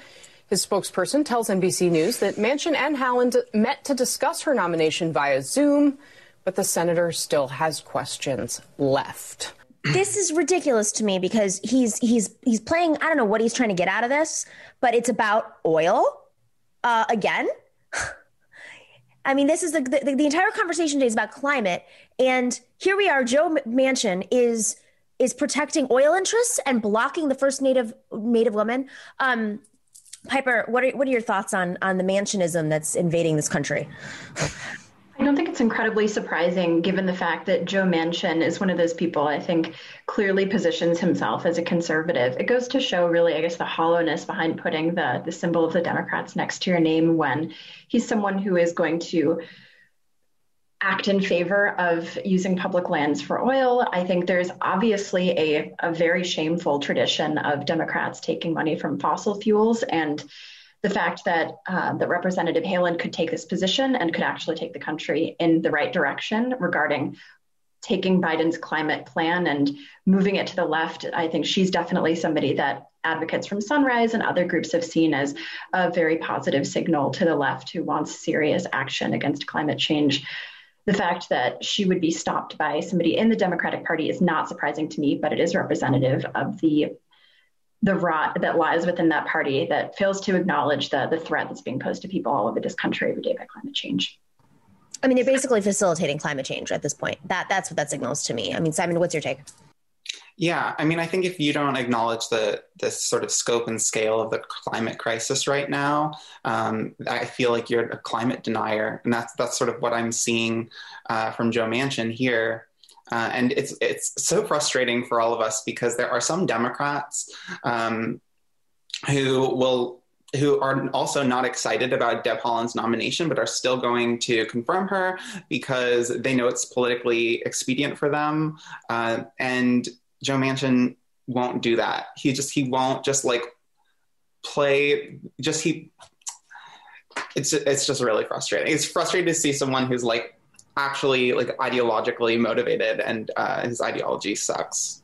His spokesperson tells NBC News that Manchin and Haaland met to discuss her nomination via Zoom, but the senator still has questions left. This is ridiculous to me because he's he's he's playing I don't know what he's trying to get out of this, but it's about oil uh, again. I mean, this is the, the, the entire conversation today is about climate, and here we are. Joe Manchin is is protecting oil interests and blocking the first native native woman. Um, Piper, what are what are your thoughts on on the Manchinism that's invading this country? I don't think it's incredibly surprising given the fact that Joe Manchin is one of those people I think clearly positions himself as a conservative. It goes to show really, I guess, the hollowness behind putting the, the symbol of the Democrats next to your name when he's someone who is going to act in favor of using public lands for oil. I think there's obviously a, a very shameful tradition of Democrats taking money from fossil fuels and the fact that uh, that Representative Haaland could take this position and could actually take the country in the right direction regarding taking Biden's climate plan and moving it to the left. I think she's definitely somebody that advocates from Sunrise and other groups have seen as a very positive signal to the left who wants serious action against climate change. The fact that she would be stopped by somebody in the Democratic Party is not surprising to me, but it is representative of the the rot that lies within that party that fails to acknowledge the, the threat that's being posed to people all over this country every day by climate change. I mean, they're basically facilitating climate change at this point. That that's what that signals to me. I mean, Simon, what's your take? Yeah, I mean, I think if you don't acknowledge the this sort of scope and scale of the climate crisis right now, um, I feel like you're a climate denier, and that's that's sort of what I'm seeing uh, from Joe Manchin here. Uh, and it's it's so frustrating for all of us because there are some Democrats um, who will who are also not excited about Deb Haaland's nomination, but are still going to confirm her because they know it's politically expedient for them. Uh, and Joe Manchin won't do that. He just he won't just like play. Just he. It's it's just really frustrating. It's frustrating to see someone who's like actually like ideologically motivated and uh, his ideology sucks.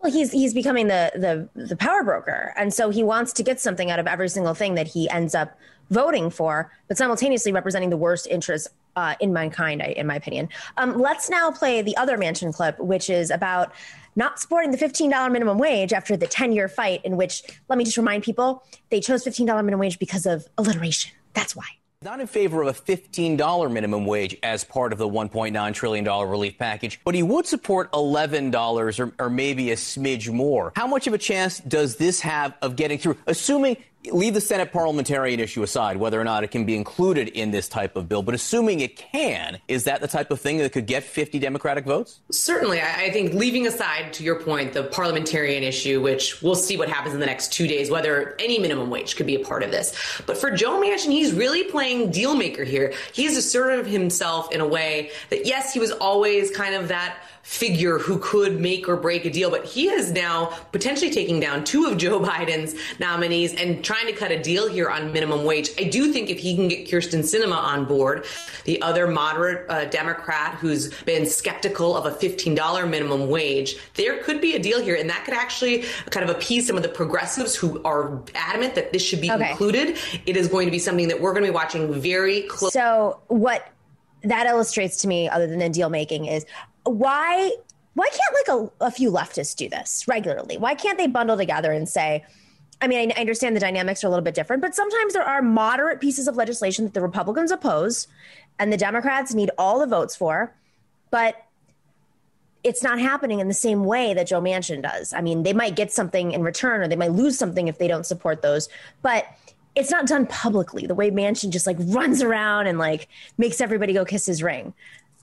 Well, he's he's becoming the the the power broker, and so he wants to get something out of every single thing that he ends up voting for, but simultaneously representing the worst interests uh, in mankind, in my opinion. Um, let's now play the other Manchin clip, which is about not supporting the $15 minimum wage after the 10 year fight, in which, let me just remind people, they chose $15 minimum wage because of alliteration. That's why. Not in favor of a $15 minimum wage as part of the $1.9 trillion relief package, but he would support $11 or, or maybe a smidge more. How much of a chance does this have of getting through, assuming leave the Senate parliamentarian issue aside, whether or not it can be included in this type of bill, but assuming it can, is that the type of thing that could get 50 Democratic votes? Certainly. I think leaving aside, to your point, the parliamentarian issue, which we'll see what happens in the next two days, whether any minimum wage could be a part of this. But for Joe Manchin, he's really playing deal maker here. He's asserted himself in a way that, yes, he was always kind of that figure who could make or break a deal, but he is now potentially taking down two of Joe Biden's nominees and trying to cut a deal here on minimum wage. I do think if he can get Kyrsten Sinema on board, the other moderate uh, Democrat who's been skeptical of a $15 minimum wage, there could be a deal here, and that could actually kind of appease some of the progressives who are adamant that this should be okay. included. It is going to be something that we're going to be watching very closely. So, what that illustrates to me, other than the deal making, is why why can't like a, a few leftists do this regularly? Why can't they bundle together and say, I mean, I understand the dynamics are a little bit different, but sometimes there are moderate pieces of legislation that the Republicans oppose and the Democrats need all the votes for, but it's not happening in the same way that Joe Manchin does. I mean, they might get something in return or they might lose something if they don't support those, but it's not done publicly the way Manchin just like runs around and like makes everybody go kiss his ring.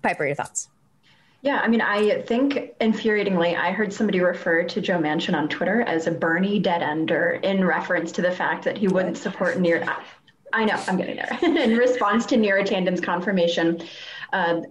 Piper, your thoughts? Yeah, I mean, I think infuriatingly, I heard somebody refer to Joe Manchin on Twitter as a Bernie dead ender in reference to the fact that he wouldn't support near. I know, I'm getting there. in response to Neera Tanden's confirmation, uh,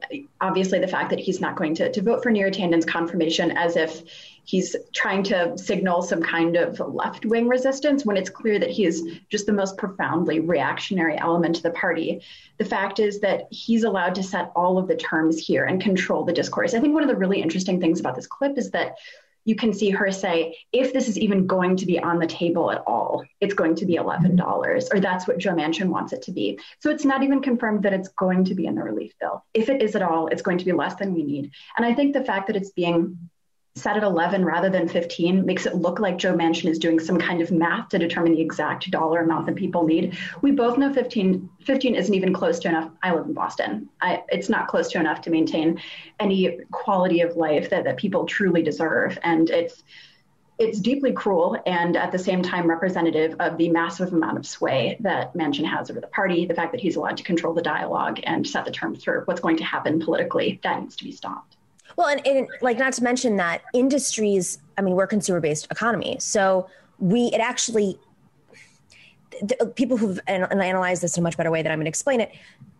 obviously the fact that he's not going to, to vote for Neera Tanden's confirmation as if he's trying to signal some kind of left wing resistance when it's clear that he is just the most profoundly reactionary element to the party. The fact is that he's allowed to set all of the terms here and control the discourse. I think one of the really interesting things about this clip is that you can see her say, if this is even going to be on the table at all, it's going to be $11, mm-hmm. or that's what Joe Manchin wants it to be. So it's not even confirmed that it's going to be in the relief bill. If it is at all, it's going to be less than we need. And I think the fact that it's being set at 11 rather than 15 makes it look like Joe Manchin is doing some kind of math to determine the exact dollar amount that people need. We both know 15, 15 isn't even close to enough. I live in Boston. I, it's not close to enough to maintain any quality of life that, that people truly deserve. And it's, it's deeply cruel and at the same time representative of the massive amount of sway that Manchin has over the party, the fact that he's allowed to control the dialogue and set the terms for what's going to happen politically, that needs to be stopped. Well, and, and like not to mention that industries, I mean, we're consumer based economy. So we, it actually, the, people who've analyzed this in a much better way than I'm going to explain it.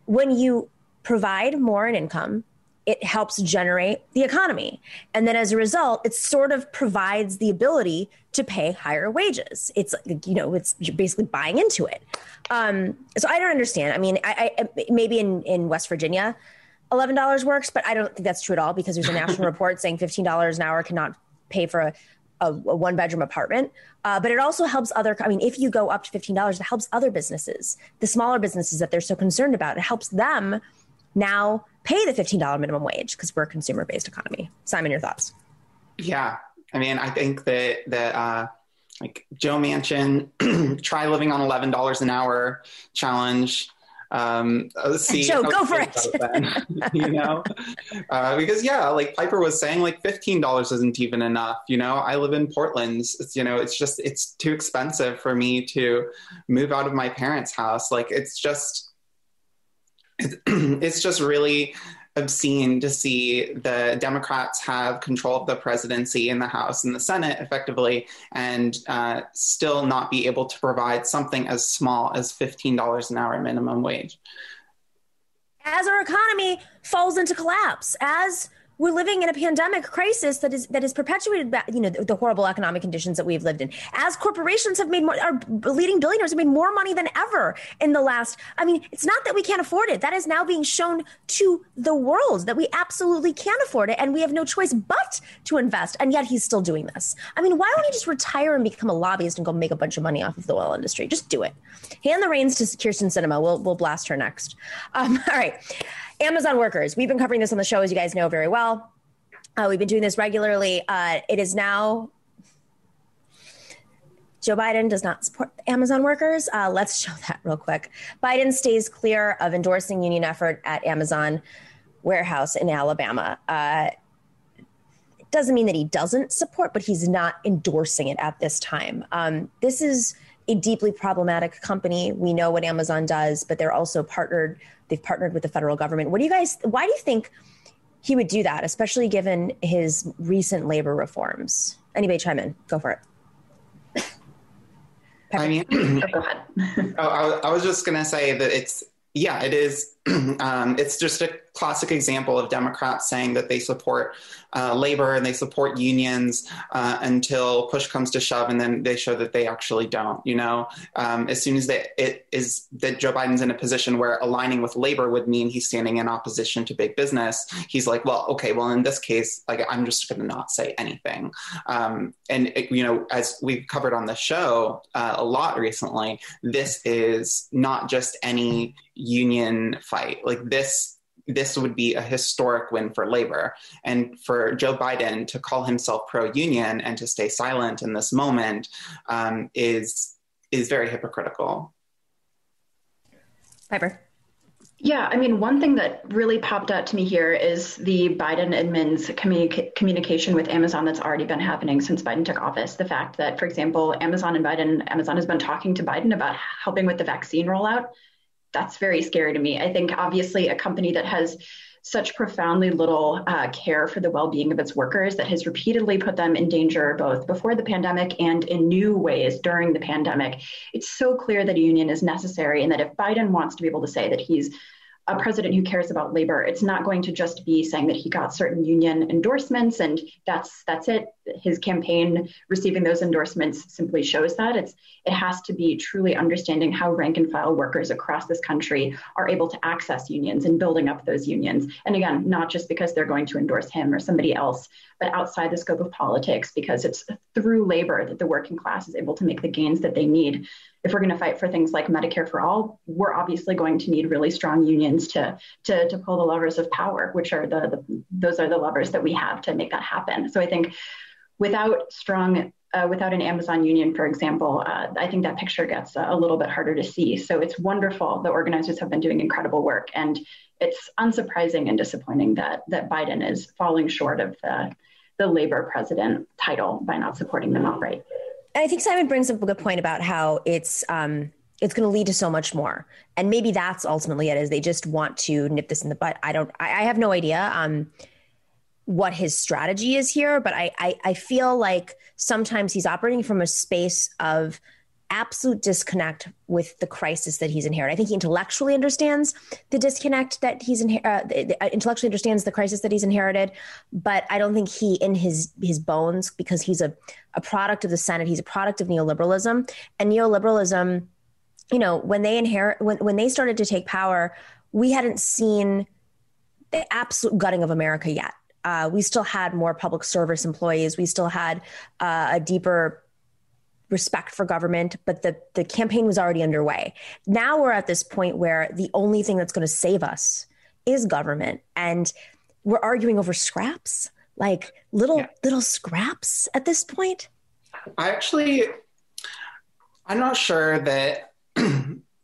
When you provide more in income, it helps generate the economy. And then as a result, it sort of provides the ability to pay higher wages. It's, like, you know, it's basically buying into it. Um, so I don't understand. I mean, I, I maybe in, in West Virginia, $11 works, but I don't think that's true at all because there's a national report saying $15 an hour cannot pay for a, a, a one bedroom apartment. Uh, but it also helps other, I mean, if you go up to $15, it helps other businesses, the smaller businesses that they're so concerned about. It helps them now pay the $15 minimum wage because we're a consumer based economy. Simon, your thoughts? Yeah. I mean, I think that, that, uh, like Joe Manchin, try living on $11 an hour challenge um, see Joe, go for it. you know, uh, because yeah, like Piper was saying, like fifteen dollars isn't even enough. You know, I live in Portland. It's, you know, it's just it's too expensive for me to move out of my parents' house. Like it's just it's just really obscene to see the Democrats have control of the presidency in the House and the Senate effectively, and uh, still not be able to provide something as small as $15 an hour minimum wage. As our economy falls into collapse, as we're living in a pandemic crisis that is that is perpetuated by, you know the, the, horrible economic conditions that we've lived in. As corporations have made more our leading billionaires have made more money than ever in the last i mean it's not that we can't afford it. That is now being shown to the world that we absolutely can afford it and we have no choice but to invest and yet he's still doing this. I mean why don't he just retire and become a lobbyist and go make a bunch of money off of the oil industry? Just do it. Hand the reins to Kyrsten Sinema we'll, we'll blast her next. Um, all right Amazon workers. We've been covering this on the show, as you guys know very well. Uh, we've been doing this regularly. Uh, it is now Joe Biden does not support Amazon workers. Uh, let's show that real quick. Biden stays clear of endorsing union effort at Amazon warehouse in Alabama. Uh, doesn't mean that he doesn't support, but he's not endorsing it at this time. Um, this is a deeply problematic company. We know what Amazon does, but they're also partnered They've partnered with the federal government. What do you guys, why do you think he would do that, especially given his recent labor reforms? Anybody chime in? Go for it. I mean, oh, I, I was just going to say that it's, yeah, it is. Um, it's just a classic example of Democrats saying that they support uh, labor and they support unions uh, until push comes to shove, and then they show that they actually don't. You know, um, as soon as they, it is that Joe Biden's in a position where aligning with labor would mean he's standing in opposition to big business, he's like, well, okay, well, in this case, like I'm just going to not say anything. Um, and it, you know, as we've covered on the show uh, a lot recently, this is not just any union fight. Like this this would be a historic win for labor. And for Joe Biden to call himself pro union and to stay silent in this moment um, is, is very hypocritical. Piper. Yeah, I mean, one thing that really popped out to me here is the Biden admin's communica- communication with Amazon that's already been happening since Biden took office. The fact that, for example, Amazon and Biden, Amazon has been talking to Biden about helping with the vaccine rollout that's very scary to me. I think obviously a company that has such profoundly little uh, care for the well-being of its workers that has repeatedly put them in danger both before the pandemic and in new ways during the pandemic it's so clear that a union is necessary and that if biden wants to be able to say that he's a president who cares about labor. It's not going to just be saying that he got certain union endorsements and that's that's it. His campaign receiving those endorsements simply shows that. It's it has to be truly understanding how rank and file workers across this country are able to access unions and building up those unions. And again, not just because they're going to endorse him or somebody else, but outside the scope of politics because it's through labor that the working class is able to make the gains that they need if we're going to fight for things like Medicare for all, we're obviously going to need really strong unions to to, to pull the levers of power, which are the, the those are the levers that we have to make that happen. So I think without strong uh, without an Amazon union, for example, uh, I think that picture gets a little bit harder to see. So it's wonderful. The organizers have been doing incredible work, and it's unsurprising and disappointing that that Biden is falling short of the the labor president title by not supporting them outright. I think Simon brings up a good point about how it's um, it's going to lead to so much more, and maybe that's ultimately it. Is they just want to nip this in the butt? I don't. I, I have no idea um, what his strategy is here, but I, I I feel like sometimes he's operating from a space of absolute disconnect with the crisis that he's inherited. I think he intellectually understands the disconnect that he's inher- uh, uh, intellectually understands the crisis that he's inherited, but I don't think he, in his his bones, because he's a a product of the Senate, he's a product of neoliberalism, and neoliberalism. You know, when they inherit when when they started to take power, we hadn't seen the absolute gutting of America yet. Uh, we still had more public service employees. We still had uh, a deeper respect for government, but the, the campaign was already underway. Now we're at this point where the only thing that's going to save us is government. And we're arguing over scraps, like little, yeah. little scraps at this point. I actually, I'm not sure that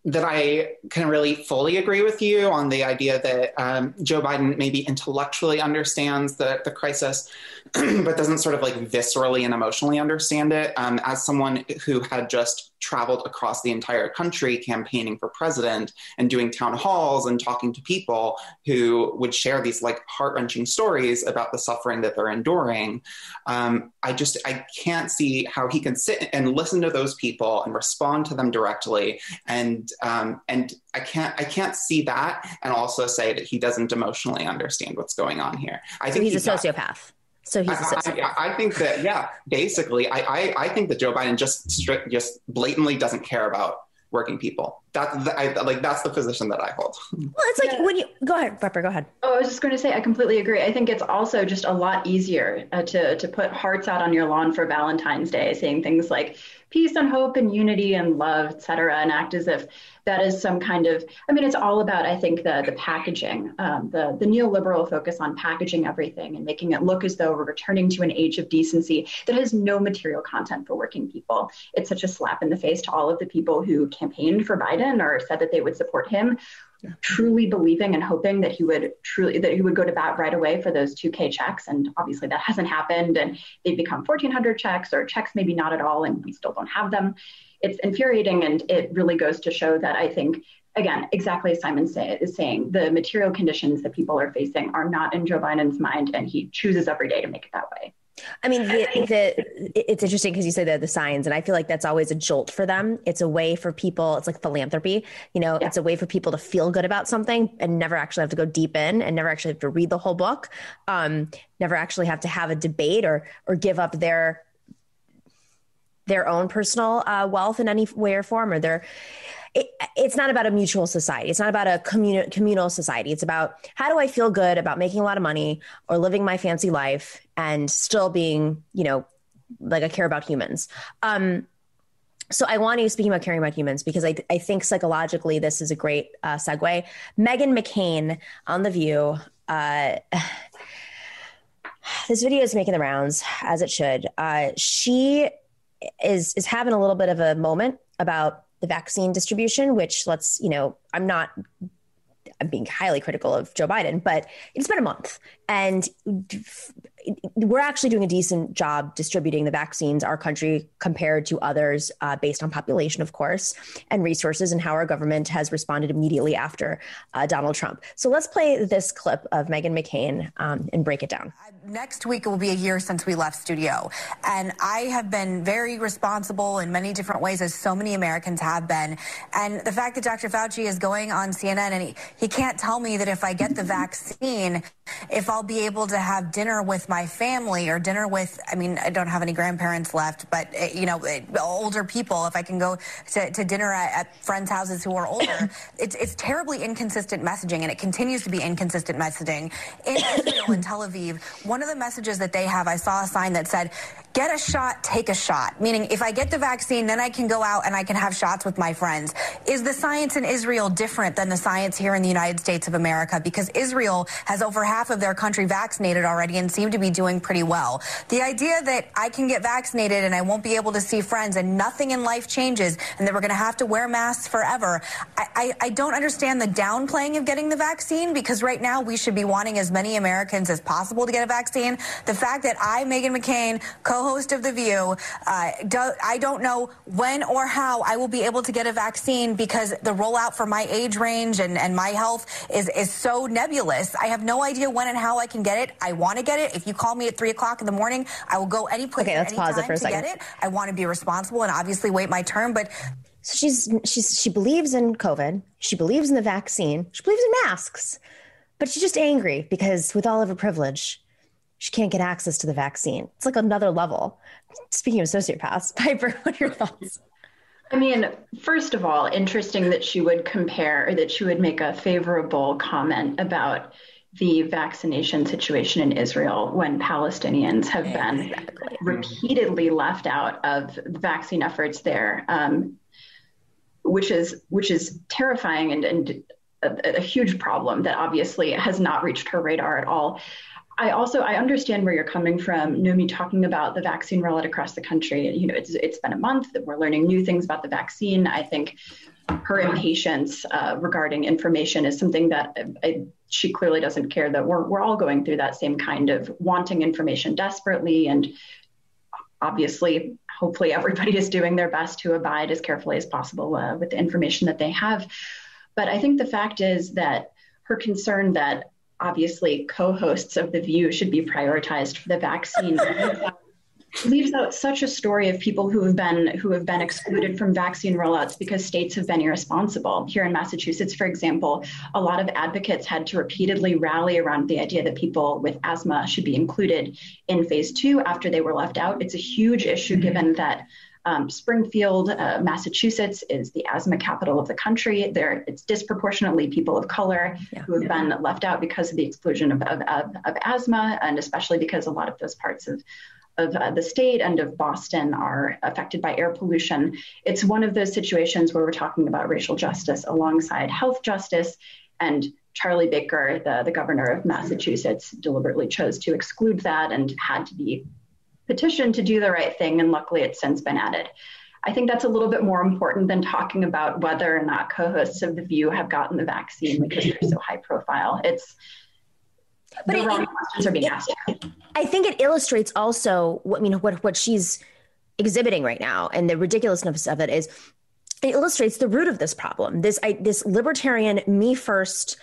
that I can really fully agree with you on the idea that um, Joe Biden maybe intellectually understands the, the crisis, but doesn't sort of like viscerally and emotionally understand it. Um, as someone who had just traveled across the entire country campaigning for president and doing town halls and talking to people who would share these like heart wrenching stories about the suffering that they're enduring, um, I just I can't see how he can sit and listen to those people and respond to them directly and um, and I can't I can't see that and also say that he doesn't emotionally understand what's going on here. I so think he's, he's a sociopath. Got, so he's a sociopath. I, I, I, think that yeah, basically, I, I, I think that Joe Biden just strict, just blatantly doesn't care about working people. That, that I, like that's the position that I hold. Well, it's like yeah. when you go ahead, Piper, go ahead. Oh, I was just going to say I completely agree. I think it's also just a lot easier uh, to to put hearts out on your lawn for Valentine's Day, saying things like peace and hope and unity and love, et cetera, and act as if that is some kind of, I mean, it's all about, I think, the, the packaging, um, the, the neoliberal focus on packaging everything and making it look as though we're returning to an age of decency that has no material content for working people. It's such a slap in the face to all of the people who campaigned for Biden or said that they would support him truly believing and hoping that he would truly that he would go to bat right away for those 2k checks. And obviously that hasn't happened and they've become 1400 checks or checks maybe not at all and we still don't have them. It's infuriating and it really goes to show that i think again exactly as simon say, is saying the material conditions that people are facing are not in joe biden's mind and he chooses every day to make it that way I mean, the, the, it's interesting because you say the the signs, and I feel like that's always a jolt for them. It's a way for people. It's like philanthropy. You know, yeah. it's a way for people to feel good about something and never actually have to go deep in, and never actually have to read the whole book. Um, never actually have to have a debate or or give up their their own personal uh, wealth in any way or form, or their it, it's not about a mutual society. It's not about a communal communal society. It's about how do I feel good about making a lot of money or living my fancy life and still being, you know, like I care about humans. Um, so I want you speaking about caring about humans because I, I think psychologically this is a great uh, segue. Meghan McCain on the View. Uh, this video is making the rounds as it should. Uh, she is is having a little bit of a moment about the vaccine distribution, which let's, you know, I'm not I'm being highly critical of Joe Biden, but it's been a month. And we're actually doing a decent job distributing the vaccines, our country compared to others, uh, based on population, of course, and resources, and how our government has responded immediately after uh, Donald Trump. So let's play this clip of Meghan McCain um, and break it down. Next week will be a year since we left studio, and I have been very responsible in many different ways, as so many Americans have been. And the fact that Dr. Fauci is going on CNN and he, he can't tell me that if I get the vaccine, if I'll be able to have dinner with my family or dinner with, I mean, I don't have any grandparents left, but, eh, you know, eh, older people, if I can go to, to dinner at, at, friends' houses who are older, it's, it's terribly inconsistent messaging, and it continues to be inconsistent messaging. In Israel and Tel Aviv, one of the messages that they have, I saw a sign that said, get a shot, take a shot. Meaning, if I get the vaccine, then I can go out and I can have shots with my friends. Is the science in Israel different than the science here in the United States of America? Because Israel has over half of their country vaccinated already and seem to be doing pretty well. The idea that I can get vaccinated and I won't be able to see friends and nothing in life changes and that we're going to have to wear masks forever, I, I, I don't understand the downplaying of getting the vaccine because right now we should be wanting as many Americans as possible to get a vaccine. The fact that I, Meghan McCain, co host of The View. Uh, do, I don't know when or how I will be able to get a vaccine because the rollout for my age range and, and my health is, is so nebulous. I have no idea when and how I can get it. I want to get it. If you call me at 3 o'clock in the morning, I will go any place okay, let's pause it for a second. get it. I want to be responsible and obviously wait my turn, but so she's she's she believes in COVID. She believes in the vaccine. She believes in masks. But she's just angry because with all of her privilege, she can't get access to the vaccine. It's like another level. Speaking of sociopaths, Piper, what are your thoughts? I mean, first of all, interesting that she would compare or that she would make a favorable comment about the vaccination situation in Israel when Palestinians have been repeatedly left out of vaccine efforts there, um, which is which is terrifying and, and a, a, huge problem that obviously has not reached her radar at all. I also I understand where you're coming from, Nomi, talking about the vaccine rollout across the country. You know, it's it's been a month that we're learning new things about the vaccine. I think her impatience uh, regarding information is something that I, she clearly doesn't care that we're, we're all going through that same kind of wanting information desperately and obviously hopefully everybody is doing their best to abide as carefully as possible uh, with the information that they have. But i think the fact is that her concern that obviously co-hosts of the view should be prioritized for the vaccine leaves out such a story of people who have been who have been excluded from vaccine rollouts because states have been irresponsible. Here in Massachusetts, for example, a lot of advocates had to repeatedly rally around the idea that people with asthma should be included in phase two after they were left out. It's a huge issue mm-hmm. given that um, Springfield, uh, Massachusetts, is the asthma capital of the country. There, it's disproportionately people of color yeah. who have yeah. been left out because of the exclusion of, of, of, of, asthma, and especially because a lot of those parts of of uh, the state and of Boston are affected by air pollution. It's one of those situations where we're talking about racial justice alongside health justice. And Charlie Baker, the, the governor of Massachusetts, deliberately chose to exclude that and had to be petitioned to do the right thing. And luckily, it's since been added. I think that's a little bit more important than talking about whether or not co hosts of The View have gotten the vaccine because they're so high profile. It's but the it, wrong questions are being asked. I think it illustrates also what I mean what what she's exhibiting right now and the ridiculousness of it is it illustrates the root of this problem. This I, this libertarian me first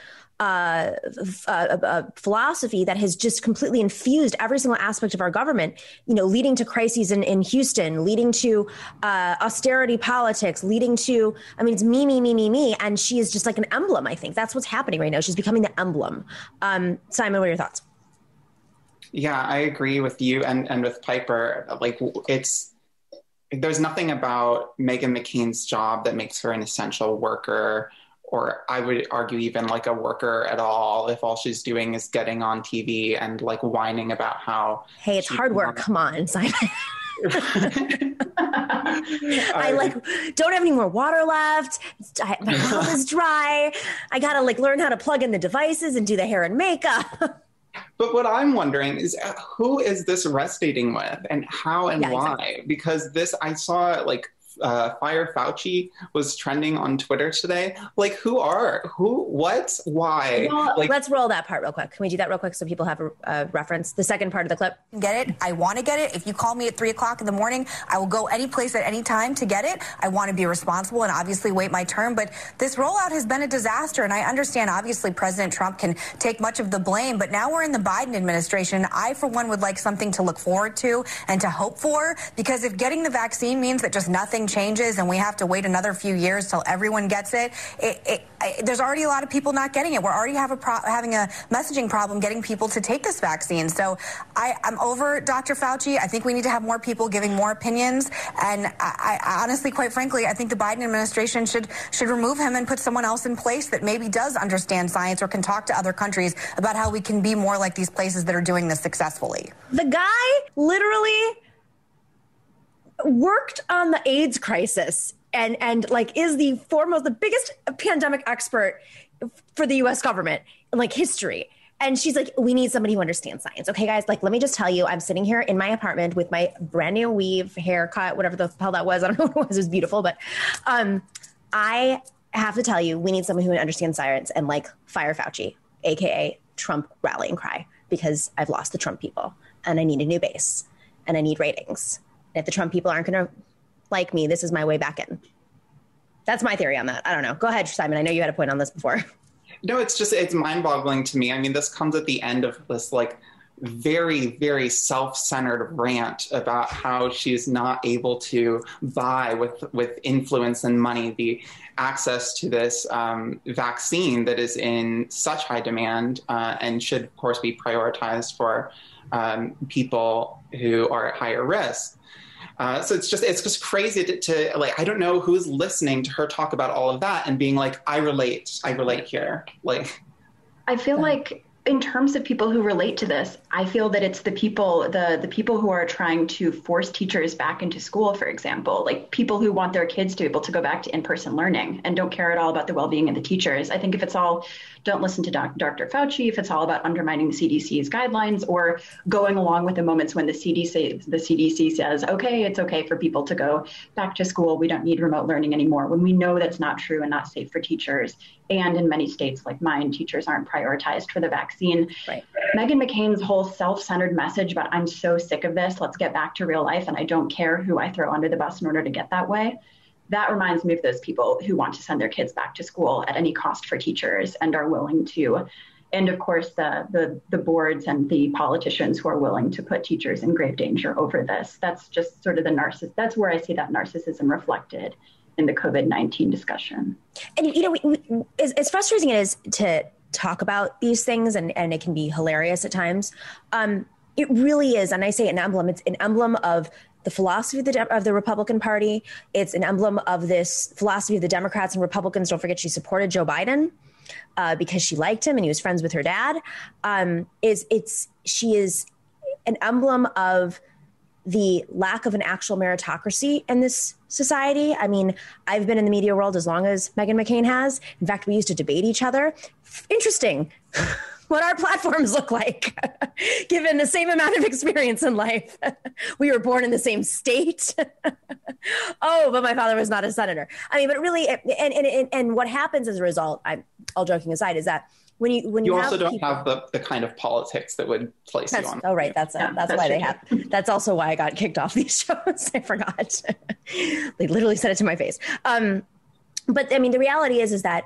uh, philosophy that has just completely infused every single aspect of our government, you know, leading to crises in, in Houston, leading to uh, austerity politics, leading to, I mean, it's me, me, me, me, me. And she is just like an emblem, I think. That's what's happening right now. She's becoming the emblem. Um, Simon, what are your thoughts? Yeah, I agree with you and, and with Piper. Like, it's, there's nothing about Meghan McCain's job that makes her an essential worker or I would argue even like a worker at all if all she's doing is getting on TV and like whining about how hey it's hard work come on Simon I like don't have any more water left. My mouth is dry. I gotta like learn how to plug in the devices and do the hair and makeup. But what I'm wondering is uh, who is this resonating with and how and yeah, why? Exactly. Because this, I saw like uh, Fire Fauci was trending on Twitter today. Like, who are who? What? Why? Well, like, let's roll that part real quick. Can we do that real quick so people have a, a reference? The second part of the clip. Get it? I want to get it. If you call me at three o'clock in the morning, I will go any place at any time to get it. I want to be responsible and obviously wait my turn. But this rollout has been a disaster, and I understand. Obviously, President Trump can take much of the blame, but now we're in the Biden administration. I, for one, would like something to look forward to and to hope for because if getting the vaccine means that just nothing changes and we have to wait another few years till everyone gets it, it, it, it there's already a lot of people not getting it. We're already have a pro- having a messaging problem getting people to take this vaccine. So I, am over Dr. Fauci. I think we need to have more people giving more opinions. And I, I honestly, quite frankly, I think the Biden administration should should remove him and put someone else in place that maybe does understand science or can talk to other countries about how we can be more like these places that are doing this successfully. The guy literally worked on the AIDS crisis and and like is the foremost the biggest pandemic expert for the US government in like history. And she's like, we need somebody who understands science. Okay, guys, like, let me just tell you, I'm sitting here in my apartment with my brand new weave, haircut, whatever the hell that was. I don't know what it was. It was beautiful, but um, I have to tell you, we need someone who understands science and like fire Fauci, AKA Trump rallying cry, because I've lost the Trump people and I need a new base and I need ratings if the Trump people aren't going to like me, this is my way back in. That's my theory on that. I don't know. Go ahead, Simon. I know you had a point on this before. No, it's just it's mind-boggling to me. I mean, this comes at the end of this like very very self-centered rant about how she's not able to buy with with influence and money the access to this um, vaccine that is in such high demand uh, and should of course be prioritized for um, people who are at higher risk uh, so it's just it's just crazy to, to, like I don't know who's listening to her talk about all of that and being like I relate I relate here. Like I feel like in terms of people who relate to this, I feel that it's the people the the people who are trying to force teachers back into school, for example, like people who want their kids to be able to go back to in-person learning and don't care at all about the well-being of the teachers. I think if it's all don't listen to doc, Dr. Fauci, if it's all about undermining the CDC's guidelines or going along with the moments when the CDC the CDC says, okay, it's okay for people to go back to school, we don't need remote learning anymore, when we know that's not true and not safe for teachers. And in many states like mine, teachers aren't prioritized for the vaccine. Right. Meghan McCain's whole self-centered message about I'm so sick of this, let's get back to real life, and I don't care who I throw under the bus in order to get that way that reminds me of those people who want to send their kids back to school at any cost for teachers and are willing to. And of course the, the, the boards and the politicians who are willing to put teachers in grave danger over this. That's just sort of the narcissist that's where i see that narcissism reflected in the covid-19 discussion. And you know we, we, as, as, frustrating it is to talk about these things and, and it can be hilarious at times um, it really is and i say an emblem it's an emblem of the philosophy of the, of the Republican Party. It's an emblem of this philosophy of the Democrats and Republicans. Don't forget, she supported Joe Biden uh, because she liked him and he was friends with her dad. Um, is it's she is an emblem of the lack of an actual meritocracy in this society. I mean, I've been in the media world as long as Meghan McCain has. In fact, we used to debate each other. Interesting. what our platforms look like, given the same amount of experience in life. we were born in the same state. oh, but my father was not a senator. I mean, but really, and, and, and what happens as a result, I'm all joking aside, is that when you when you, you also don't people, have the, the kind of politics that would place you on. Oh, right. That's yeah, that's, that's, why true. they have. That's also why I got kicked off these shows. I forgot. they literally said it to my face. Um, but I mean, the reality is, is that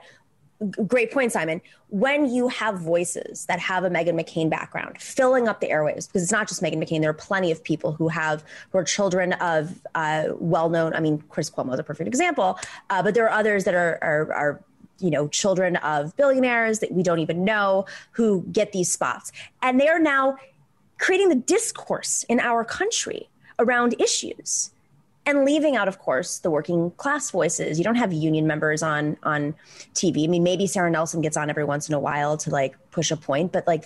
great point, Simon. When you have voices that have a Meghan McCain background filling up the airwaves, because it's not just Meghan McCain, there are plenty of people who have who are children of uh, well-known. I mean, Chris Cuomo is a perfect example, uh, but there are others that are, are, are you know children of billionaires that we don't even know who get these spots, and they are now creating the discourse in our country around issues and leaving out of course the working class voices. You don't have union members on on tv i mean maybe Sara Nelson gets on every once in a while to like push a point but like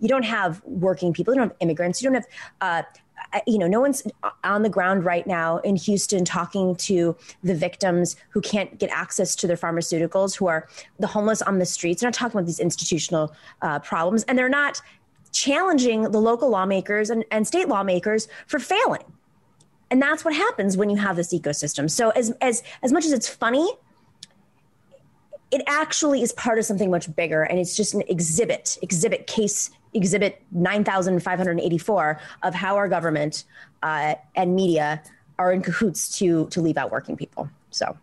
you don't have working people. You don't have immigrants. You don't have uh, you know, no one's on the ground right now in Houston talking to the victims who can't get access to their pharmaceuticals, who are the homeless on the streets. They're not talking about these institutional uh, problems, and they're not challenging the local lawmakers and, and state lawmakers for failing and that's what happens when you have this ecosystem so as as as much as it's funny it actually is part of something much bigger and it's just an exhibit exhibit case exhibit 9584 of how our government uh, and media are in cahoots to to leave out working people so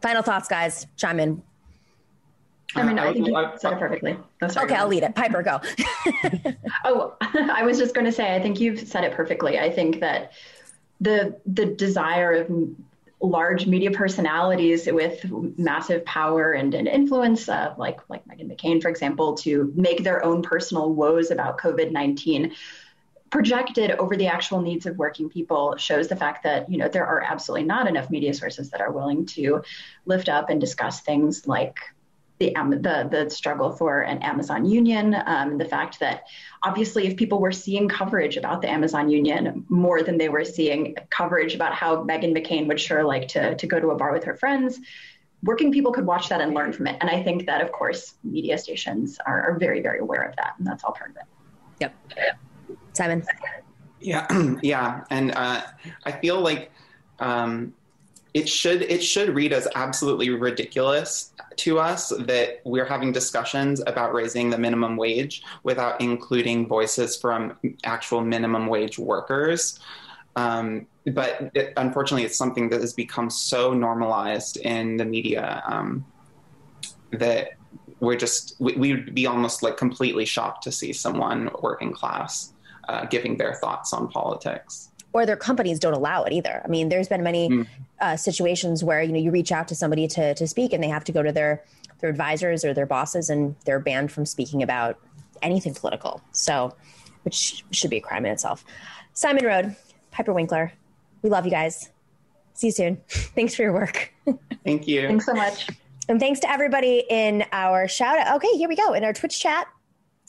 final thoughts guys chime in I mean, I think you said it perfectly. Oh, sorry, okay, I'll lead it. Piper, go. oh, I was just going to say, I think you've said it perfectly. I think that the the desire of large media personalities with massive power and, and influence, uh, like like Meghan McCain, for example, to make their own personal woes about COVID nineteen. Projected over the actual needs of working people shows the fact that you know there are absolutely not enough media sources that are willing to lift up and discuss things like the, the, the struggle for an Amazon union, um, the fact that obviously if people were seeing coverage about the Amazon union more than they were seeing coverage about how Meghan McCain would sure like to, to go to a bar with her friends, working people could watch that and learn from it. And I think that, of course, media stations are, are very, very aware of that. And that's all part of it. Yep. Simon. Yeah. yeah. And uh, I feel like um, it should it should read as absolutely ridiculous to us that we're having discussions about raising the minimum wage without including voices from actual minimum wage workers. Um, but it, unfortunately, it's something that has become so normalized in the media um, that we're just we, would be almost like completely shocked to see someone working class uh, giving their thoughts on politics or their companies don't allow it either. I mean, there's been many mm. Uh, situations where you know you reach out to somebody to to speak, and they have to go to their their advisors or their bosses, and they're banned from speaking about anything political. So, which should be a crime in itself. Simon Narode, Piper Winkler, we love you guys. See you soon. Thanks for your work. Thank you. Thanks so much. And thanks to everybody in our shout out. Okay, here we go. In our Twitch chat,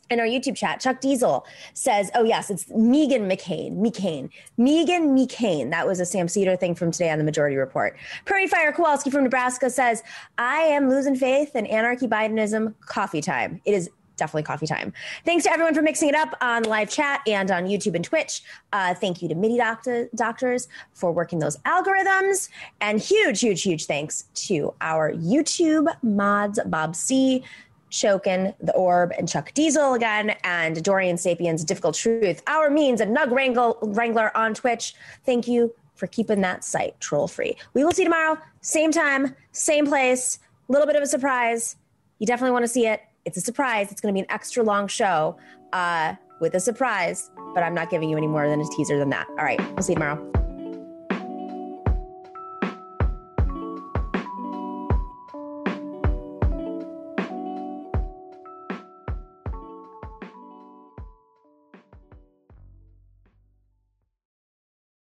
in our YouTube chat, Chuck Diesel says, "Oh yes, it's Meghan McCain, McCain, Meghan McCain." That was a Sam Seder thing from today on the Majority Report. Prairie Fire Kowalski from Nebraska says, "I am losing faith in anarchy Bidenism. Coffee time. It is definitely coffee time. Thanks to everyone for mixing it up on live chat and on YouTube and Twitch. Uh, thank you to MIDI doctor, doctors for working those algorithms. And huge, huge, huge thanks to our YouTube mods, Bob C., Chokin, The Orb, and Chuck Diesel again, and Dorian Sapiens, Difficult Truth, Our Means, and Nug Wrangle, Wrangler on Twitch. Thank you for keeping that site troll free. We will see you tomorrow, same time, same place, a little bit of a surprise. You definitely want to see it. It's a surprise. It's going to be an extra long show uh, with a surprise, but I'm not giving you any more than a teaser than that. All right, we'll see you tomorrow.